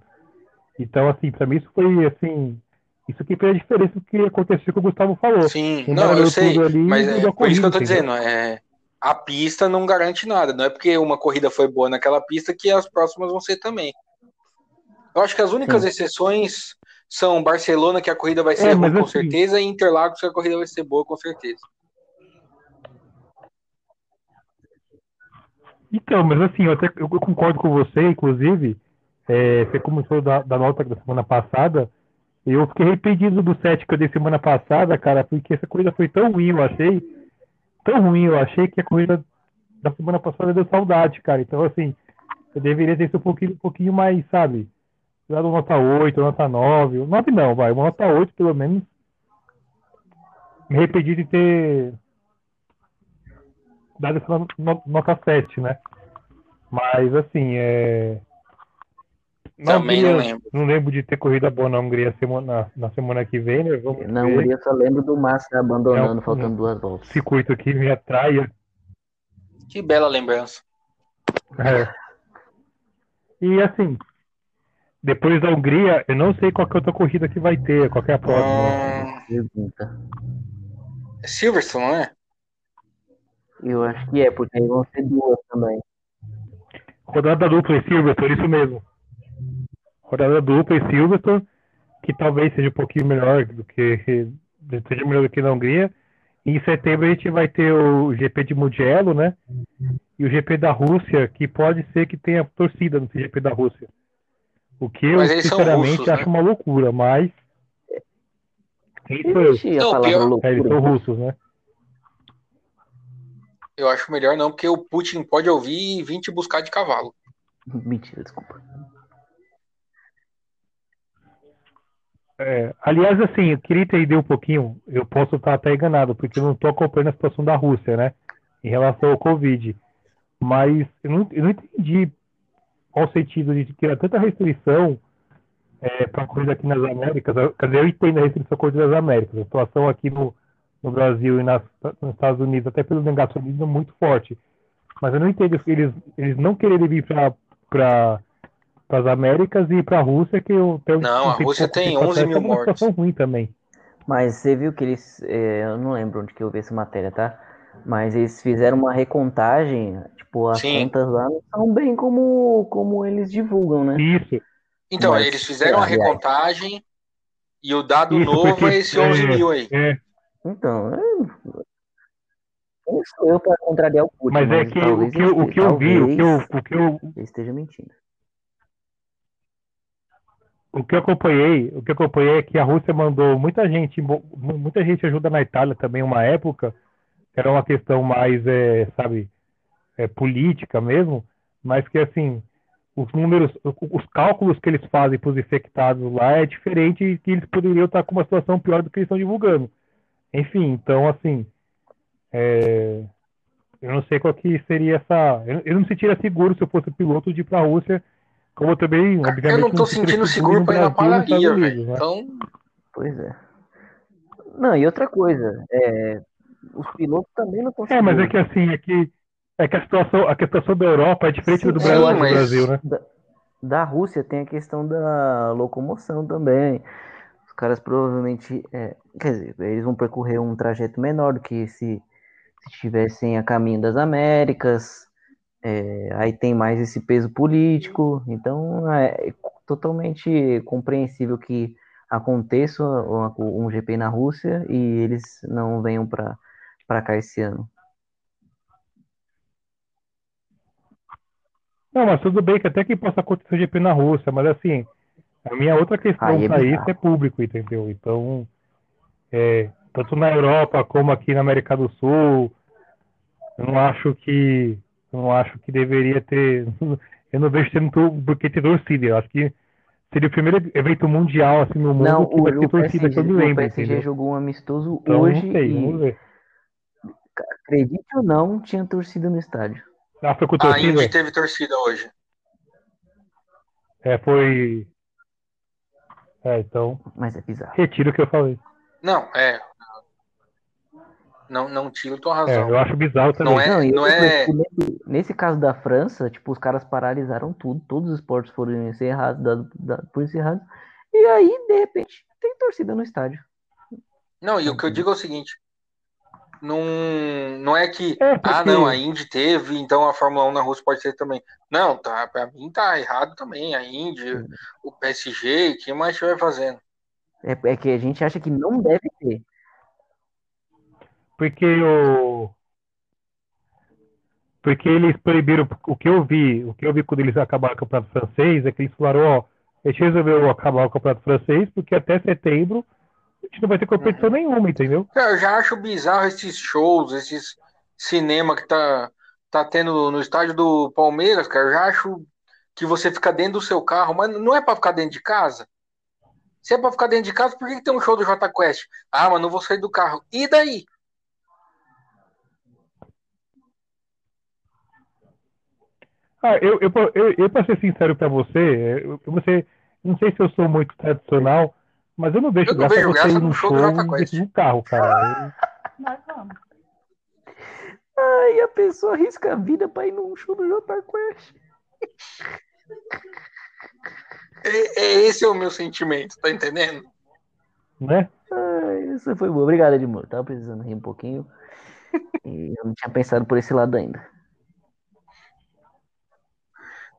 Então, assim, pra mim isso foi, assim, isso que fez a diferença do que aconteceu que o Gustavo falou. Sim, não, eu sei, ali, mas é, por isso que eu tô dizendo, é, a pista não garante nada. Não é porque uma corrida foi boa naquela pista que as próximas vão ser também. Eu acho que as únicas Sim. exceções são Barcelona, que a corrida vai ser é, boa com assim... certeza, e Interlagos, que a corrida vai ser boa com certeza. Então, mas assim, eu, até, eu concordo com você, inclusive, é, você começou da, da nota da semana passada, eu fiquei arrependido do set que eu dei semana passada, cara, porque essa corrida foi tão ruim, eu achei, tão ruim, eu achei que a corrida da semana passada deu saudade, cara. Então, assim, eu deveria ter sido um pouquinho, um pouquinho mais, sabe? Dado nota 8, nota 9. 9 não, vai, uma nota 8 pelo menos. Me arrependi de ter dado essa nota 7, né? Mas, assim, é. Na Também Hungria, não lembro. Não lembro de ter corrida boa na Hungria semana, na semana que vem, né? Vamos na ver. Hungria só lembro do Massa abandonando, é um, faltando um duas voltas. Circuito que me atrai. Que bela lembrança. É. E assim, depois da Hungria, eu não sei qual que é a outra corrida que vai ter, qual é a próxima. Pergunta. É Silverstone, não é? Eu acho que é, porque aí vão ser duas também. Rodada dupla em Silverstone, isso mesmo rodada dupla em Silverstone, que talvez seja um pouquinho melhor do que seja melhor do que na Hungria. em setembro a gente vai ter o GP de Mugello, né? E o GP da Rússia, que pode ser que tenha torcida no GP da Rússia. O que eu, sinceramente, russos, acho né? uma loucura, mas. Isso é. Não, pior... é, eles são russos, né? Eu acho melhor não, porque o Putin pode ouvir e vir te buscar de cavalo. Mentira, desculpa. É, aliás, assim, eu queria entender um pouquinho, eu posso estar até enganado, porque eu não estou acompanhando a situação da Rússia, né? Em relação ao Covid. Mas eu não, eu não entendi qual o sentido de tirar tanta restrição é, para a coisa aqui nas Américas. Quer dizer, eu entendo a restrição da coisa das Américas. A situação aqui no, no Brasil e nas, nos Estados Unidos, até pelo negacionismo, é muito forte. Mas eu não entendo eles, eles não quererem vir para para as Américas e para a Rússia, que eu tenho Não, a Rússia tem 11 mil mortes. É ruim também. Mas você viu que eles. É, eu não lembro onde que eu vi essa matéria, tá? Mas eles fizeram uma recontagem, tipo, as Sim. contas lá não são bem como, como eles divulgam, né? Isso. Então, Mas, eles fizeram a recontagem e o dado Isso, novo porque, é esse 11 é, mil aí. É. Então, é... Quem sou eu para contrariar o Putin? Mas, é que o que, eu, o que eu vi, o que eu, o que eu... esteja mentindo o que eu acompanhei, o que eu acompanhei é que a Rússia mandou muita gente, muita gente ajuda na Itália também uma época, era uma questão mais, é, sabe, é, política mesmo, mas que assim, os números, os cálculos que eles fazem para os infectados lá é diferente e que eles poderiam estar com uma situação pior do que eles estão divulgando. Enfim, então assim, é, eu não sei qual que seria essa. Eu, eu não me sentiria seguro se eu fosse piloto de ir pra Rússia. Como eu também, obviamente. Eu não tô sentindo seguro pra ir na padaria, velho. Né? Então. Pois é. Não, e outra coisa, é, os pilotos também não estão É, mas é que assim, é que, é que a, situação, a situação da Europa é diferente Sim, do, Brasil, mas... do Brasil, né? Da, da, Rússia tem a questão da locomoção também. Caras provavelmente. É, quer dizer, eles vão percorrer um trajeto menor do que se, se estivessem a caminho das Américas. É, aí tem mais esse peso político. Então é totalmente compreensível que aconteça um GP na Rússia e eles não venham para cá esse ano. Não, mas tudo bem que até que possa acontecer o GP na Rússia, mas assim, a minha outra questão é para isso é público, entendeu? Então, é, tanto na Europa como aqui na América do Sul, eu não acho que eu não acho que deveria ter, eu não vejo sendo porque ter torcida, eu acho que Seria o primeiro evento mundial assim no mundo não, que vai ter torcida PSG, que eu me lembro. O PSG entendeu? jogou um amistoso então, hoje sei, e vamos ver. acredite ou não, tinha torcida no estádio. Ah, foi com torcida? A Indy teve torcida hoje. É, foi. É, então. Mas é bizarro. Retiro o que eu falei. Não, é. Não, não tiro tua razão. É, eu acho bizarro também. Não é, não, não é... Nesse, nesse, caso da França, tipo, os caras paralisaram tudo, todos os esportes foram encerrados, dado, dado, por encerrados, e aí, de repente, tem torcida no estádio. Não, e o que eu digo é o seguinte, não, não é que, é porque... ah, não, a Indy teve, então a Fórmula 1 na Rússia pode ser também. Não, tá, pra mim tá errado também, a Indy, o PSG, o que mais estiver fazendo. É, é que a gente acha que não deve ter. Porque o. Porque eles proibiram. O que eu vi, o que eu vi quando eles acabaram o campeonato francês é que eles falaram, ó, a gente resolveu acabar o campeonato francês, porque até setembro gente não vai ter competição uhum. nenhuma, entendeu? Eu já acho bizarro esses shows, esses cinema que tá, tá tendo no estádio do Palmeiras, cara. Eu já acho que você fica dentro do seu carro, mas não é para ficar dentro de casa. Se é para ficar dentro de casa, por que, que tem um show do J Quest? Ah, mas não vou sair do carro. E daí? Ah, eu, eu, eu, eu para ser sincero para você, eu, você, não sei se eu sou muito tradicional, mas eu não vejo eu não graça você ir no show, show no carro, cara. Nós vamos. Ai, a pessoa arrisca a vida para ir num show do Jota Quest. É, é, esse é o meu sentimento, tá entendendo? Né? Ai, isso foi bom. Obrigado, Edmundo. Tava precisando rir um pouquinho. E eu não tinha pensado por esse lado ainda.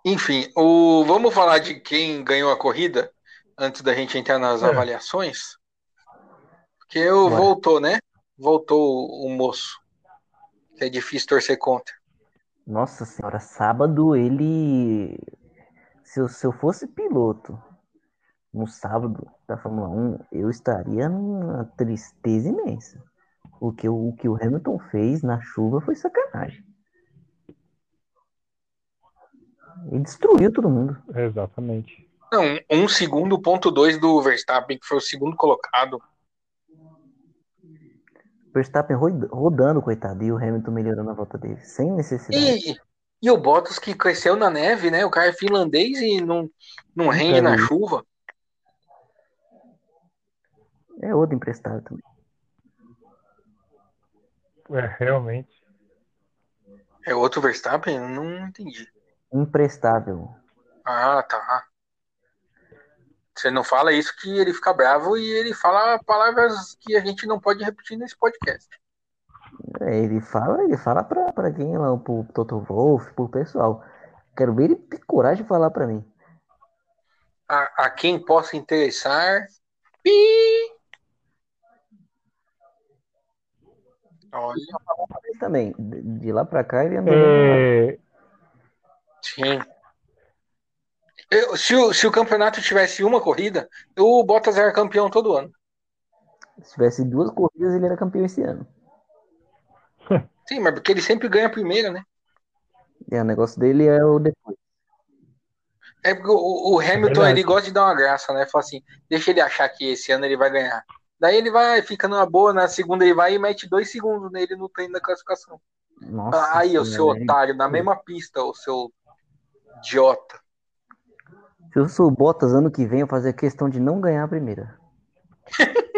Enfim, o... vamos falar de quem ganhou a corrida antes da gente entrar nas é. avaliações? Porque o voltou, né? Voltou o moço. É difícil torcer contra. Nossa senhora, sábado ele. Se eu, se eu fosse piloto no sábado da Fórmula 1, eu estaria numa tristeza imensa. O que, o, o que o Hamilton fez na chuva foi sacanagem. Ele destruiu todo mundo. Exatamente. Não, um segundo, ponto dois do Verstappen, que foi o segundo colocado. Verstappen rodando, coitado, e o Hamilton melhorando a volta dele, sem necessidade. E, e o Bottas que cresceu na neve, né? O cara é finlandês e não, não rende na chuva. É outro emprestado também. É, realmente. É outro Verstappen? Eu não entendi. Imprestável. Ah, tá. Você não fala isso que ele fica bravo e ele fala palavras que a gente não pode repetir nesse podcast. É, ele fala, ele fala pra, pra quem lá, pro Toto Wolff, pro pessoal. Quero ver ele ter coragem de falar pra mim. A, a quem possa interessar. Pi! Olha. Também, de lá pra cá ele andou. É... Sim. Eu, se, o, se o campeonato tivesse uma corrida, o Bottas era campeão todo ano. Se tivesse duas corridas, ele era campeão esse ano. Sim, mas porque ele sempre ganha a primeira, né? É, o negócio dele é o depois. É porque o, o Hamilton, é ele gosta de dar uma graça, né? Fala assim, deixa ele achar que esse ano ele vai ganhar. Daí ele vai, fica numa boa, na segunda ele vai e mete dois segundos nele no treino da classificação. Nossa, aí, o seu otário, na mesma pista, o seu idiota. Se eu sou o Bottas ano que vem, eu fazer questão de não ganhar a primeira.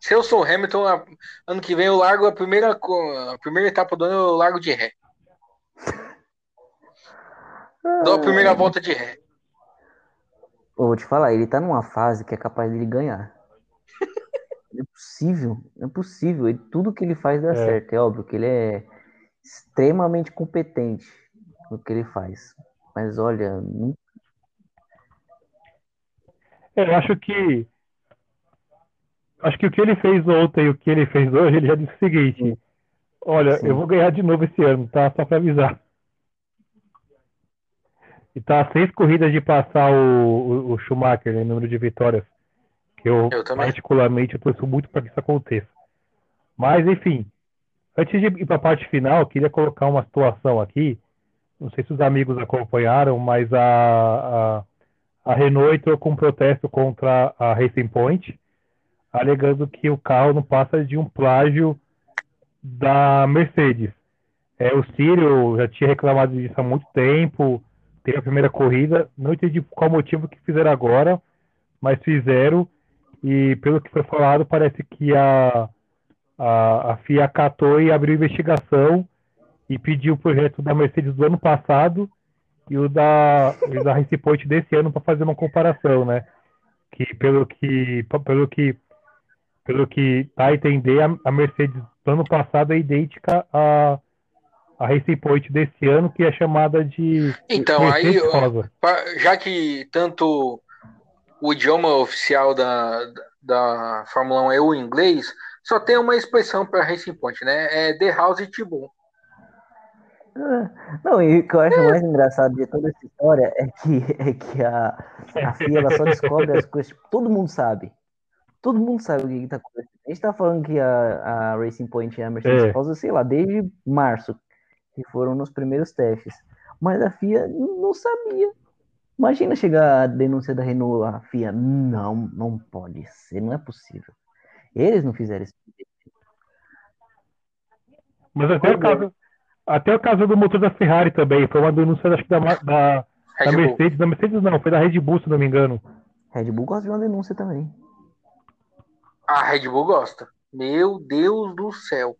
Se eu sou o Hamilton, ano que vem eu largo a primeira, a primeira etapa do ano, eu largo de ré. Dou a primeira volta de ré. Eu vou te falar, ele tá numa fase que é capaz dele ganhar. é possível, é possível. Ele, tudo que ele faz dá é. certo. É óbvio que ele é extremamente competente no que ele faz. Mas olha. Eu acho que. Acho que o que ele fez ontem e o que ele fez hoje, ele já disse o seguinte: Olha, Sim. eu vou ganhar de novo esse ano, tá? Só pra avisar. E tá a seis corridas de passar o, o, o Schumacher, né, número de vitórias. Que eu, eu particularmente, eu torço muito para que isso aconteça. Mas, enfim, antes de ir para a parte final, eu queria colocar uma situação aqui. Não sei se os amigos acompanharam, mas a, a, a Renault entrou com um protesto contra a Racing Point, alegando que o carro não passa de um plágio da Mercedes. É, o Círio já tinha reclamado disso há muito tempo teve a primeira corrida. Não entendi qual motivo que fizeram agora, mas fizeram. E pelo que foi falado, parece que a, a, a FIA acatou e abriu investigação e pediu o projeto da Mercedes do ano passado e o da, o da Race Point desse ano para fazer uma comparação, né? Que pelo que pelo que pelo que tá a entender, a, Mercedes do ano passado é idêntica a a Racing Point desse ano, que é chamada de. Então, aí, já que tanto o idioma oficial da, da Fórmula 1 é o inglês, só tem uma expressão para Racing Point, né? É The House Tibum. Ah, não, e o que eu acho mais engraçado de toda essa história é que, é que a, a FIA ela só descobre as coisas. Todo mundo sabe. Todo mundo sabe o que está acontecendo. A gente tá falando que a, a Racing Point e a Mercedes é. causa, sei lá, desde março que foram nos primeiros testes. Mas a FIA não sabia. Imagina chegar a denúncia da Renault, a FIA, não, não pode ser, não é possível. Eles não fizeram isso. Mas até o, caso, até o caso do motor da Ferrari também, foi uma denúncia acho que da, da, da Mercedes, da Mercedes não, foi da Red Bull, se não me engano. Red Bull gosta de uma denúncia também. A Red Bull gosta. Meu Deus do céu.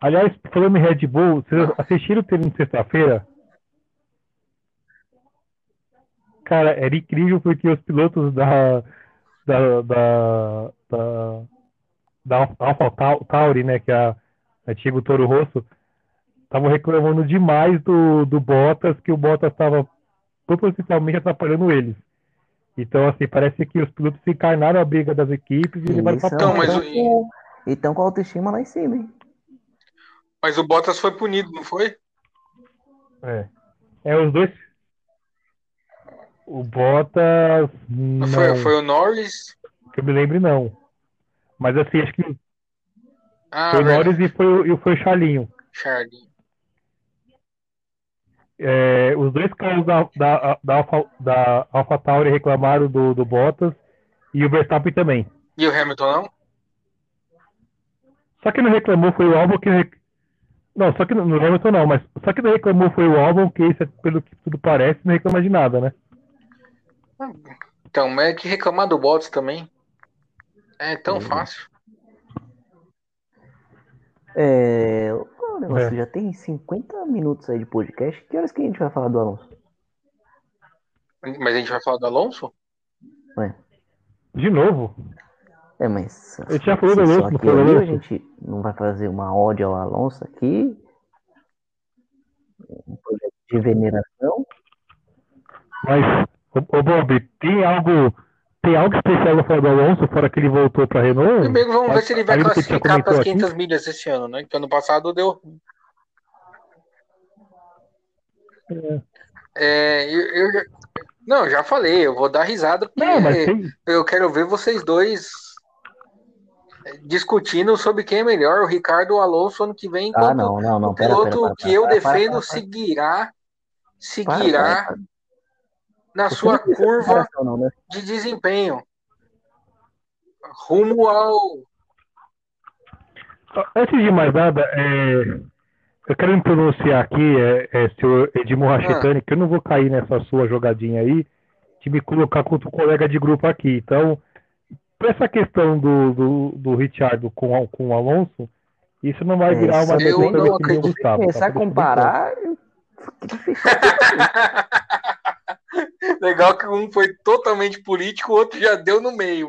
Aliás, falando em Red Bull, vocês assistiram o treino de sexta-feira? Cara, era incrível porque os pilotos da da da, da, da Alpha Tauri, né, que é a antigo Toro Rosso, estavam reclamando demais do, do Bottas, que o Bottas estava propositalmente atrapalhando eles. Então, assim, parece que os pilotos encarnaram a briga das equipes e levaram para então, mas... Então, com a autoestima lá em cima, hein? Mas o Bottas foi punido, não foi? É. É os dois. O Bottas. Não. Foi, foi o Norris? Que eu me lembro, não. Mas assim, acho que. Ah, foi o Norris e foi, e foi o Charlinho. Charlinho. É, os dois carros da, da, da, Alpha, da Alpha Tauri reclamaram do, do Bottas e o Verstappen também. E o Hamilton não? Só que não reclamou foi o Albon que, não, só que no Hamilton não, mas só que não reclamou foi o álbum, que esse, pelo que tudo parece, não reclama de nada, né? Então, é que reclamar do Bottas também é tão é. fácil. É, o negócio é. já tem 50 minutos aí de podcast. Que horas que a gente vai falar do Alonso? Mas a gente vai falar do Alonso? Ué. De novo? É, mas. Eu já falou do Alonso, não falou A gente não vai fazer uma ódio ao Alonso aqui. Um projeto de veneração. Mas, ô, Bob, tem algo. Tem algo especial falar do Alonso, fora que ele voltou para Renault? Primeiro vamos ver se ele vai classificar para as 500 aqui? milhas esse ano, né? Que ano passado deu. É. É, eu, eu, não, já falei, eu vou dar risada porque não, tem... eu quero ver vocês dois discutindo sobre quem é melhor, o Ricardo ou o Alonso ano que vem, ah, não, não, não, o piloto pera, pera, pera, que eu defendo seguirá, seguirá. Na sua curva não, né? de desempenho. Rumo ao. Antes de mais nada, é, eu quero me pronunciar aqui, é, é, senhor Edmur Rachitani, ah. que eu não vou cair nessa sua jogadinha aí de me colocar contra o colega de grupo aqui. Então, para essa questão do, do, do Richard com, com o Alonso, isso não vai virar uma eu não acredito. Gustavo, começar a comparar. Legal que um foi totalmente político, o outro já deu no meio.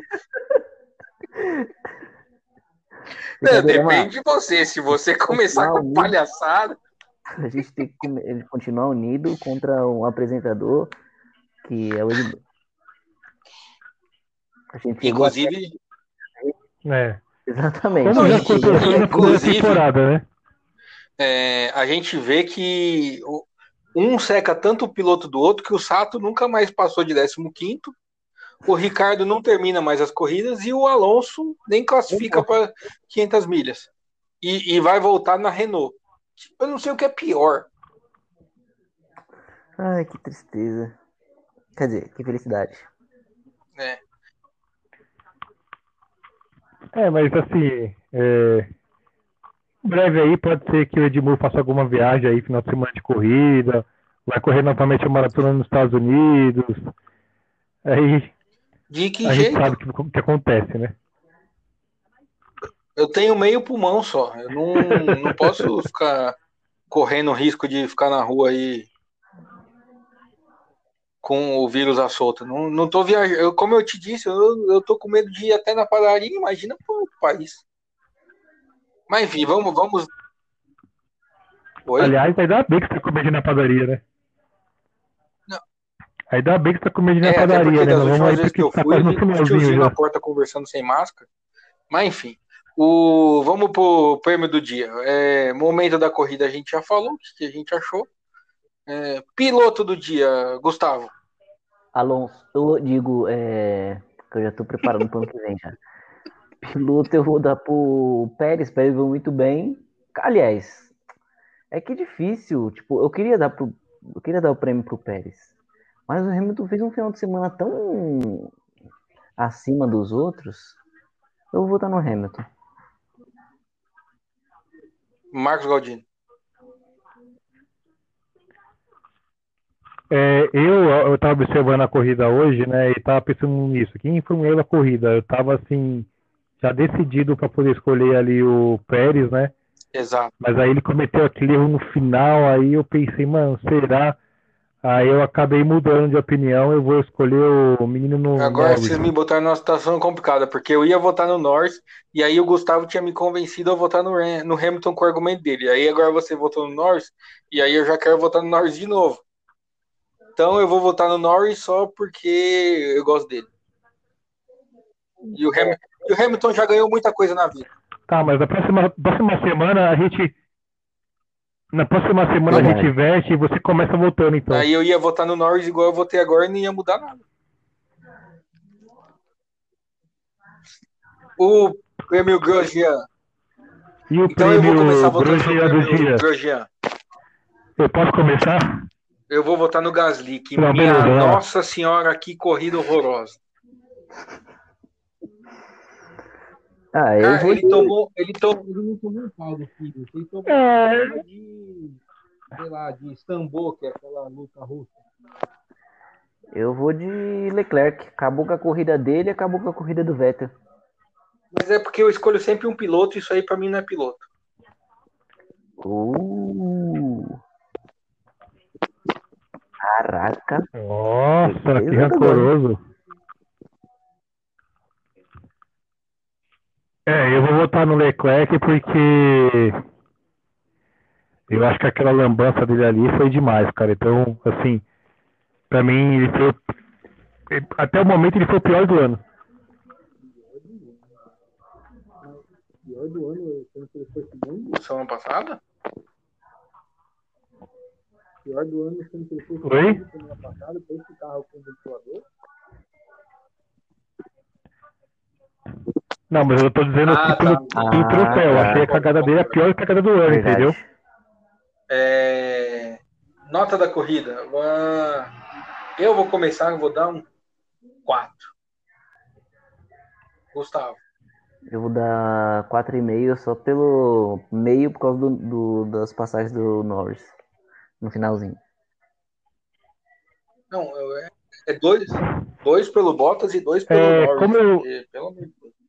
Não, depende de você. Se você começar com palhaçada. A gente tem que continuar unido contra um apresentador que é o Edmundo. Inclusive. É. Exatamente. Como já aconteceu na primeira temporada, né? É, a gente vê que um seca tanto o piloto do outro que o Sato nunca mais passou de 15 o Ricardo não termina mais as corridas e o Alonso nem classifica para 500 milhas. E, e, vai voltar na Renault. Eu não sei o que é pior. Ai, que tristeza. Quer dizer, que felicidade. É. É, mas assim, é... breve aí pode ser que o Edmur faça alguma viagem aí, final de semana de corrida, vai correr novamente a maratona nos Estados Unidos. Aí de que a jeito? gente sabe o que, que acontece, né? Eu tenho meio pulmão só. Eu não, não posso ficar correndo risco de ficar na rua aí com o vírus à solta. Não, não tô viajando. Eu, como eu te disse, eu, eu tô com medo de ir até na padaria. Imagina outro país. Mas enfim, vamos. vamos... Oi? Aliás, ainda bem que você tá comendo na padaria, né? Ainda bem que tá comendo na é, padaria, né? Vamos aí vezes que eu fui, tá tiozinho na porta conversando sem máscara. Mas enfim. O, vamos pro prêmio do dia. É, momento da corrida a gente já falou, o que a gente achou. É, piloto do dia, Gustavo. Alonso, eu digo, é, que eu já tô preparando para o ano que vem já. Piloto eu vou dar pro Pérez, Pérez vai muito bem. Aliás, é que difícil, tipo, eu queria dar pro, eu queria dar o prêmio pro Pérez. Mas o Hamilton fez um final de semana tão acima dos outros. Eu vou votar no Hamilton. Marcos Galdino. É, eu estava observando a corrida hoje, né? E estava pensando nisso. Quem informou a corrida? Eu estava assim, já decidido para poder escolher ali o Pérez, né? Exato. Mas aí ele cometeu aquele erro no final, aí eu pensei, mano, será? Aí eu acabei mudando de opinião, eu vou escolher o menino no. Agora Norris. vocês me botaram numa situação complicada, porque eu ia votar no Norris, e aí o Gustavo tinha me convencido a votar no, no Hamilton com o argumento dele. Aí agora você votou no Norris, e aí eu já quero votar no Norris de novo. Então eu vou votar no Norris só porque eu gosto dele. E o, Ham, e o Hamilton já ganhou muita coisa na vida. Tá, mas a próxima, próxima semana a gente na próxima semana a gente veste e você começa votando, então. Aí eu ia votar no Norris igual eu votei agora e não ia mudar nada. O prêmio Grosjean. E o então prêmio eu vou começar votando no dia. Grosjean. Eu posso começar? Eu vou votar no Gasly, que não, minha beleza, nossa senhora, que corrida horrorosa. Ah, eu Cara, ele, tomou, ele tomou. Ele não tomou um pau do filho. Ele tomou é... um de. Sei lá, de Istambul, que é aquela luta russa. Eu vou de Leclerc. Acabou com a corrida dele acabou com a corrida do Vettel. Mas é porque eu escolho sempre um piloto, isso aí pra mim não é piloto. Uh. Caraca. Nossa, que rancoroso. É, eu vou votar no Leclerc porque eu acho que aquela lambança dele ali foi demais, cara. Então, assim, pra mim, ele foi. Até o momento ele foi o pior do ano. Pior do ano, quando ele foi segundo? Semana passada? Pior do ano, quando ele foi segundo semana passada, foi esse carro com o ventilador. Não, mas eu tô dizendo ah, que pelo, tá. pelo troféu. Ah, achei a cagada dele a pior cagada do ano, Verdade. entendeu? É... Nota da corrida. Eu vou começar, eu vou dar um 4. Gustavo. Eu vou dar 4,5 só pelo meio por causa do, do, das passagens do Norris no finalzinho. Não, é, é dois, dois pelo Bottas e dois pelo É, Norris. como eu- porque, pelo amor de Deus.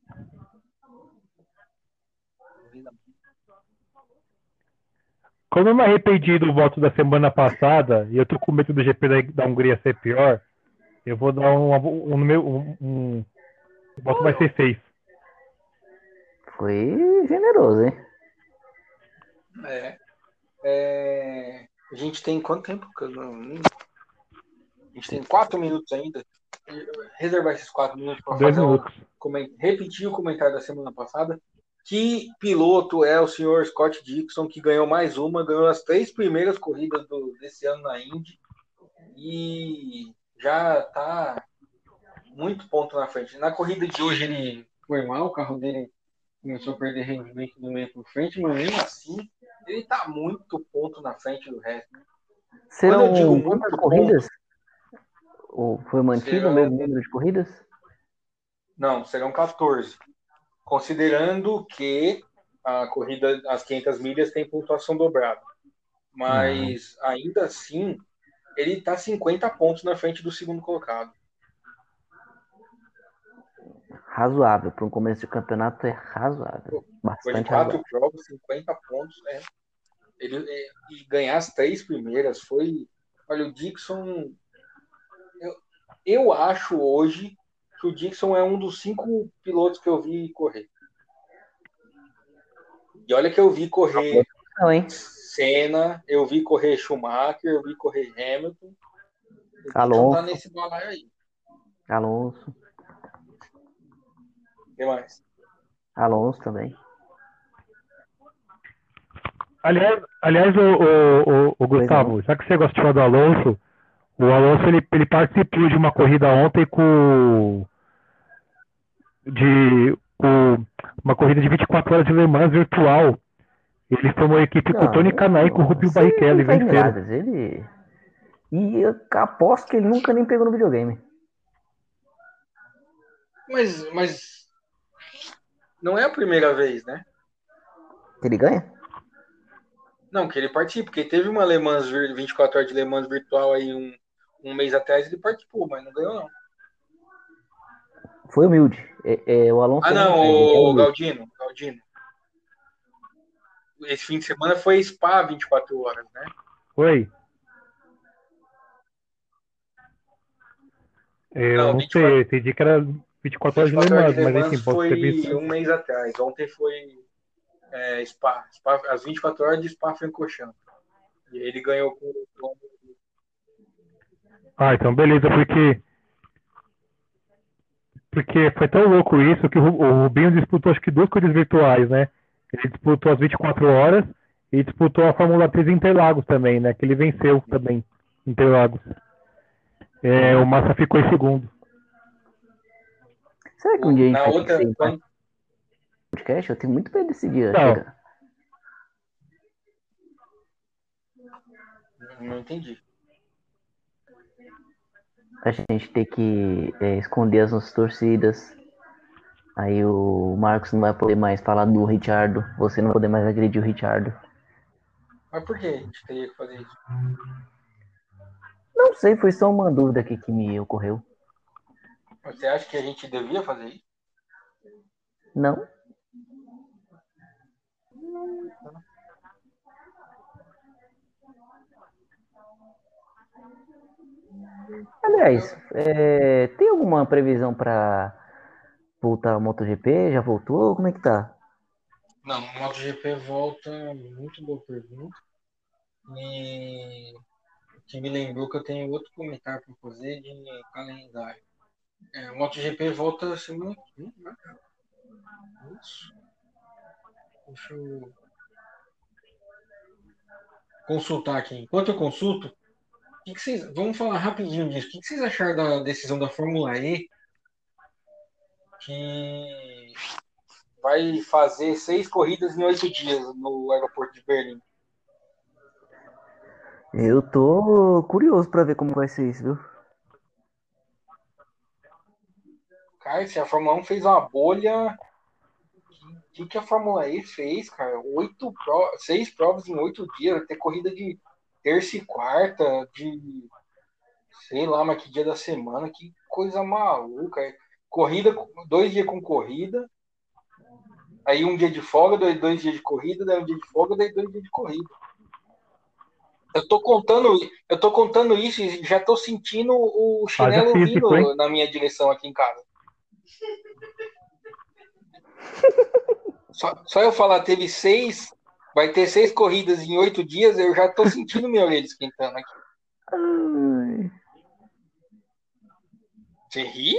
Como eu me arrependi do voto da semana passada e eu tô com medo do GP da, da Hungria ser pior, eu vou dar um, um, um, um- o voto vai ser 6. Foi generoso, hein? É. É, A gente tem quanto tempo? que eu não- nem- A gente tem quatro minutos ainda. Reservar esses quatro minutos para fazer minutos. repetir o comentário da semana passada. Que piloto é o senhor Scott Dixon, que ganhou mais uma, ganhou as três primeiras corridas do- desse ano na Indy e já está muito ponto na frente. Na corrida de hoje ele foi mal, o carro dele começou a perder rendimento do meio por frente, mas mesmo assim ele está muito ponto na frente do resto. Serão eu digo muito quantas corridas? Ou foi mantido Serão- o mesmo número de corridas? Não, serão 14. Considerando que a corrida, as 500 milhas tem pontuação dobrada. Mas ainda assim, ele está 50 pontos na frente do segundo colocado. Razoável. Para um começo de campeonato é razoável. Foi Bastante quatro razoável. jogos, 50 pontos. É. Ele, é, e ganhar as três primeiras foi. Olha, o Dixon. Eu, eu acho hoje que o Dixon é um dos cinco pilotos que eu vi correr. E olha que eu vi correr Não, hein? Senna, eu vi correr Schumacher, eu vi correr Hamilton. O Dixon Alonso. tá nesse balaio aí. Alonso. O que mais? Alonso também. Aliás, aliás o, o, o, o Gustavo, já que você gostou do Alonso, o Alonso ele, ele participou de uma corrida ontem com de com uma corrida de 24 horas de Le Mans virtual. Ele formou a equipe com o Tony Canai e com o aí Barrichello e não venceram. Ele. E eu aposto que ele nunca nem pegou no videogame. Mas, mas não é a primeira vez, né? Que ele ganha? Não, que ele participa, porque teve uma Le Mans, vir- 24 horas de Le Mans virtual aí um, um mês atrás, ele participou, mas não ganhou, não. Foi humilde. É, é, o Alonso. Ah, também não, é o. Galdino, Galdino. Esse fim de semana foi Spa 24 horas, né? Oi. Eu Não, não, 24 sei, eu entendi que era 24 horas de Le 24 horas Mans, de Le mas enfim, pode ter foi visto. um mês atrás. Ontem foi é, Spa, Spa. As 24 horas de Spa Francorchamps. E ele ganhou com o Ah, então beleza, porque. Porque foi tão louco isso que o Ru- o Rubinho disputou acho que duas corridas virtuais, né? Ele disputou as 24 horas e disputou a Fórmula 3 em Interlagos também, né? Que ele venceu também em Interlagos. É, o Massa ficou em segundo. Será que um dia a gente Na outra, quando- podcast? Eu tenho muito medo desse dia. Não. não entendi. A gente ter que é, esconder as nossas torcidas. Aí o Marcos não vai poder mais falar do Richardo. Você não vai poder mais agredir o Richardo. Mas por que a gente teria que fazer isso? Não sei, foi só uma dúvida aqui que me ocorreu. Você acha que a gente devia fazer isso? Não? Aliás, é, tem alguma previsão para voltar ao MotoGP? Já voltou? Como é que tá? Não, o MotoGP volta, muito boa pergunta. E que me lembrou que eu tenho outro comentário para fazer de calendário. É, o MotoGP volta semana que vem, né? Isso. Deixa eu consultar aqui. Enquanto eu consulto, que, que vocês, vamos falar rapidinho disso. O que, que, vocês acharam da decisão da Fórmula E que vai fazer seis corridas em oito dias no aeroporto de Berlim? Eu tô curioso para ver como vai ser isso, viu? Cara, se a Fórmula 1 fez uma bolha, o que, que, a Fórmula E fez, cara? Oito pro... Seis provas em oito dias, ter corrida de terça e quarta, de sei lá, mas que dia da semana, que coisa maluca. Corrida, dois dias com corrida, aí um dia de folga, dois, dois dias de corrida, daí um dia de folga, daí dois dias de corrida. Eu tô contando, eu tô contando isso e já tô sentindo o chinelo vindo na minha direção aqui em casa. Só, só, eu falar, teve seis, vai ter seis corridas em oito dias, eu já tô sentindo minha orelha esquentando aqui. Você ri?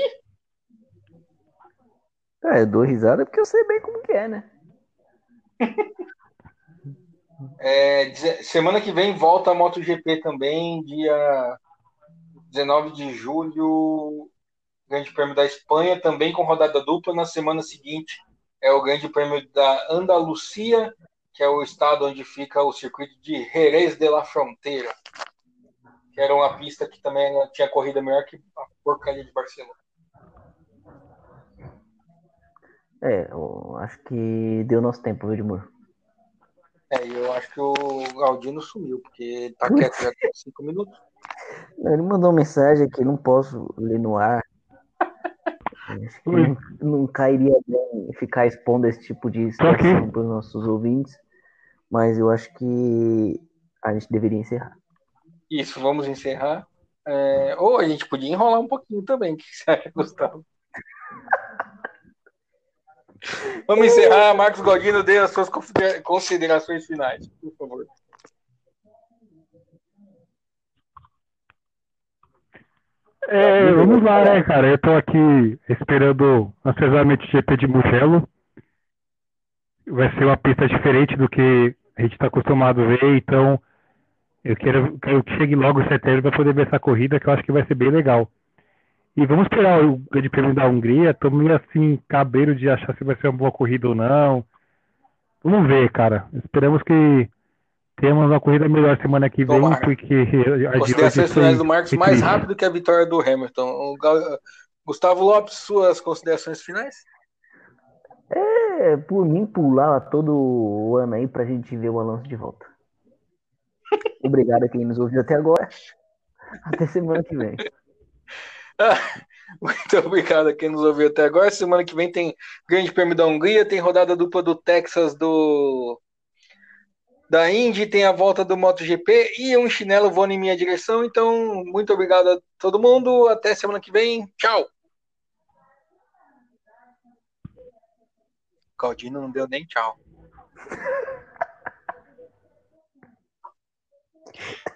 É, eu dou risada porque eu sei bem como que é, né? É, semana que vem volta a MotoGP também, dia 19 de julho, Grande Prêmio da Espanha, também com rodada dupla. Na semana seguinte é o Grande Prêmio da Andalucia, que é o estado onde fica o circuito de Jerez de la Fronteira, que era uma pista que também tinha corrida melhor que a porcaria de Barcelona. É, eu acho que deu nosso tempo, viu, Edmur? É, eu acho que o Galdino sumiu, porque tá quieto já tem cinco minutos. Ele mandou uma mensagem que não posso ler no ar. Não, não, cairia bem ficar expondo esse tipo de situação para os nossos ouvintes, mas eu acho que a gente deveria encerrar. Isso, vamos encerrar. É, ou a gente podia enrolar um pouquinho também, o que você acha, Gustavo? Vamos encerrar. Marcos Godino, dê as suas considerações finais, por favor. É, vamos lá, né, cara? Eu tô aqui esperando ansiosamente o GP de Mugello. Vai ser uma pista diferente do que a gente está acostumado a ver, então eu quero, quero que chegue logo em setembro para poder ver essa corrida, que eu acho que vai ser bem legal. E vamos esperar o Grande Prêmio da Hungria. Tô meio assim, cabreiro de achar se vai ser uma boa corrida ou não. Vamos ver, cara. Esperamos que tenhamos uma corrida melhor semana que vem, Tomara. porque a Considerações finais do Marcos mais rápido que a vitória do Hamilton. O Gustavo Lopes, suas considerações finais? É, por mim, pular todo ano aí pra gente ver o Alonso de volta. Obrigado a quem nos ouviu até agora. Até semana que vem. Muito obrigado a quem nos ouviu até agora. Semana que vem tem Grande Prêmio da Hungria, tem rodada dupla do Texas do da Indy, tem a volta do MotoGP e um chinelo voando em minha direção. Então, muito obrigado a todo mundo. Até semana que vem. Tchau. Caldino não deu nem tchau.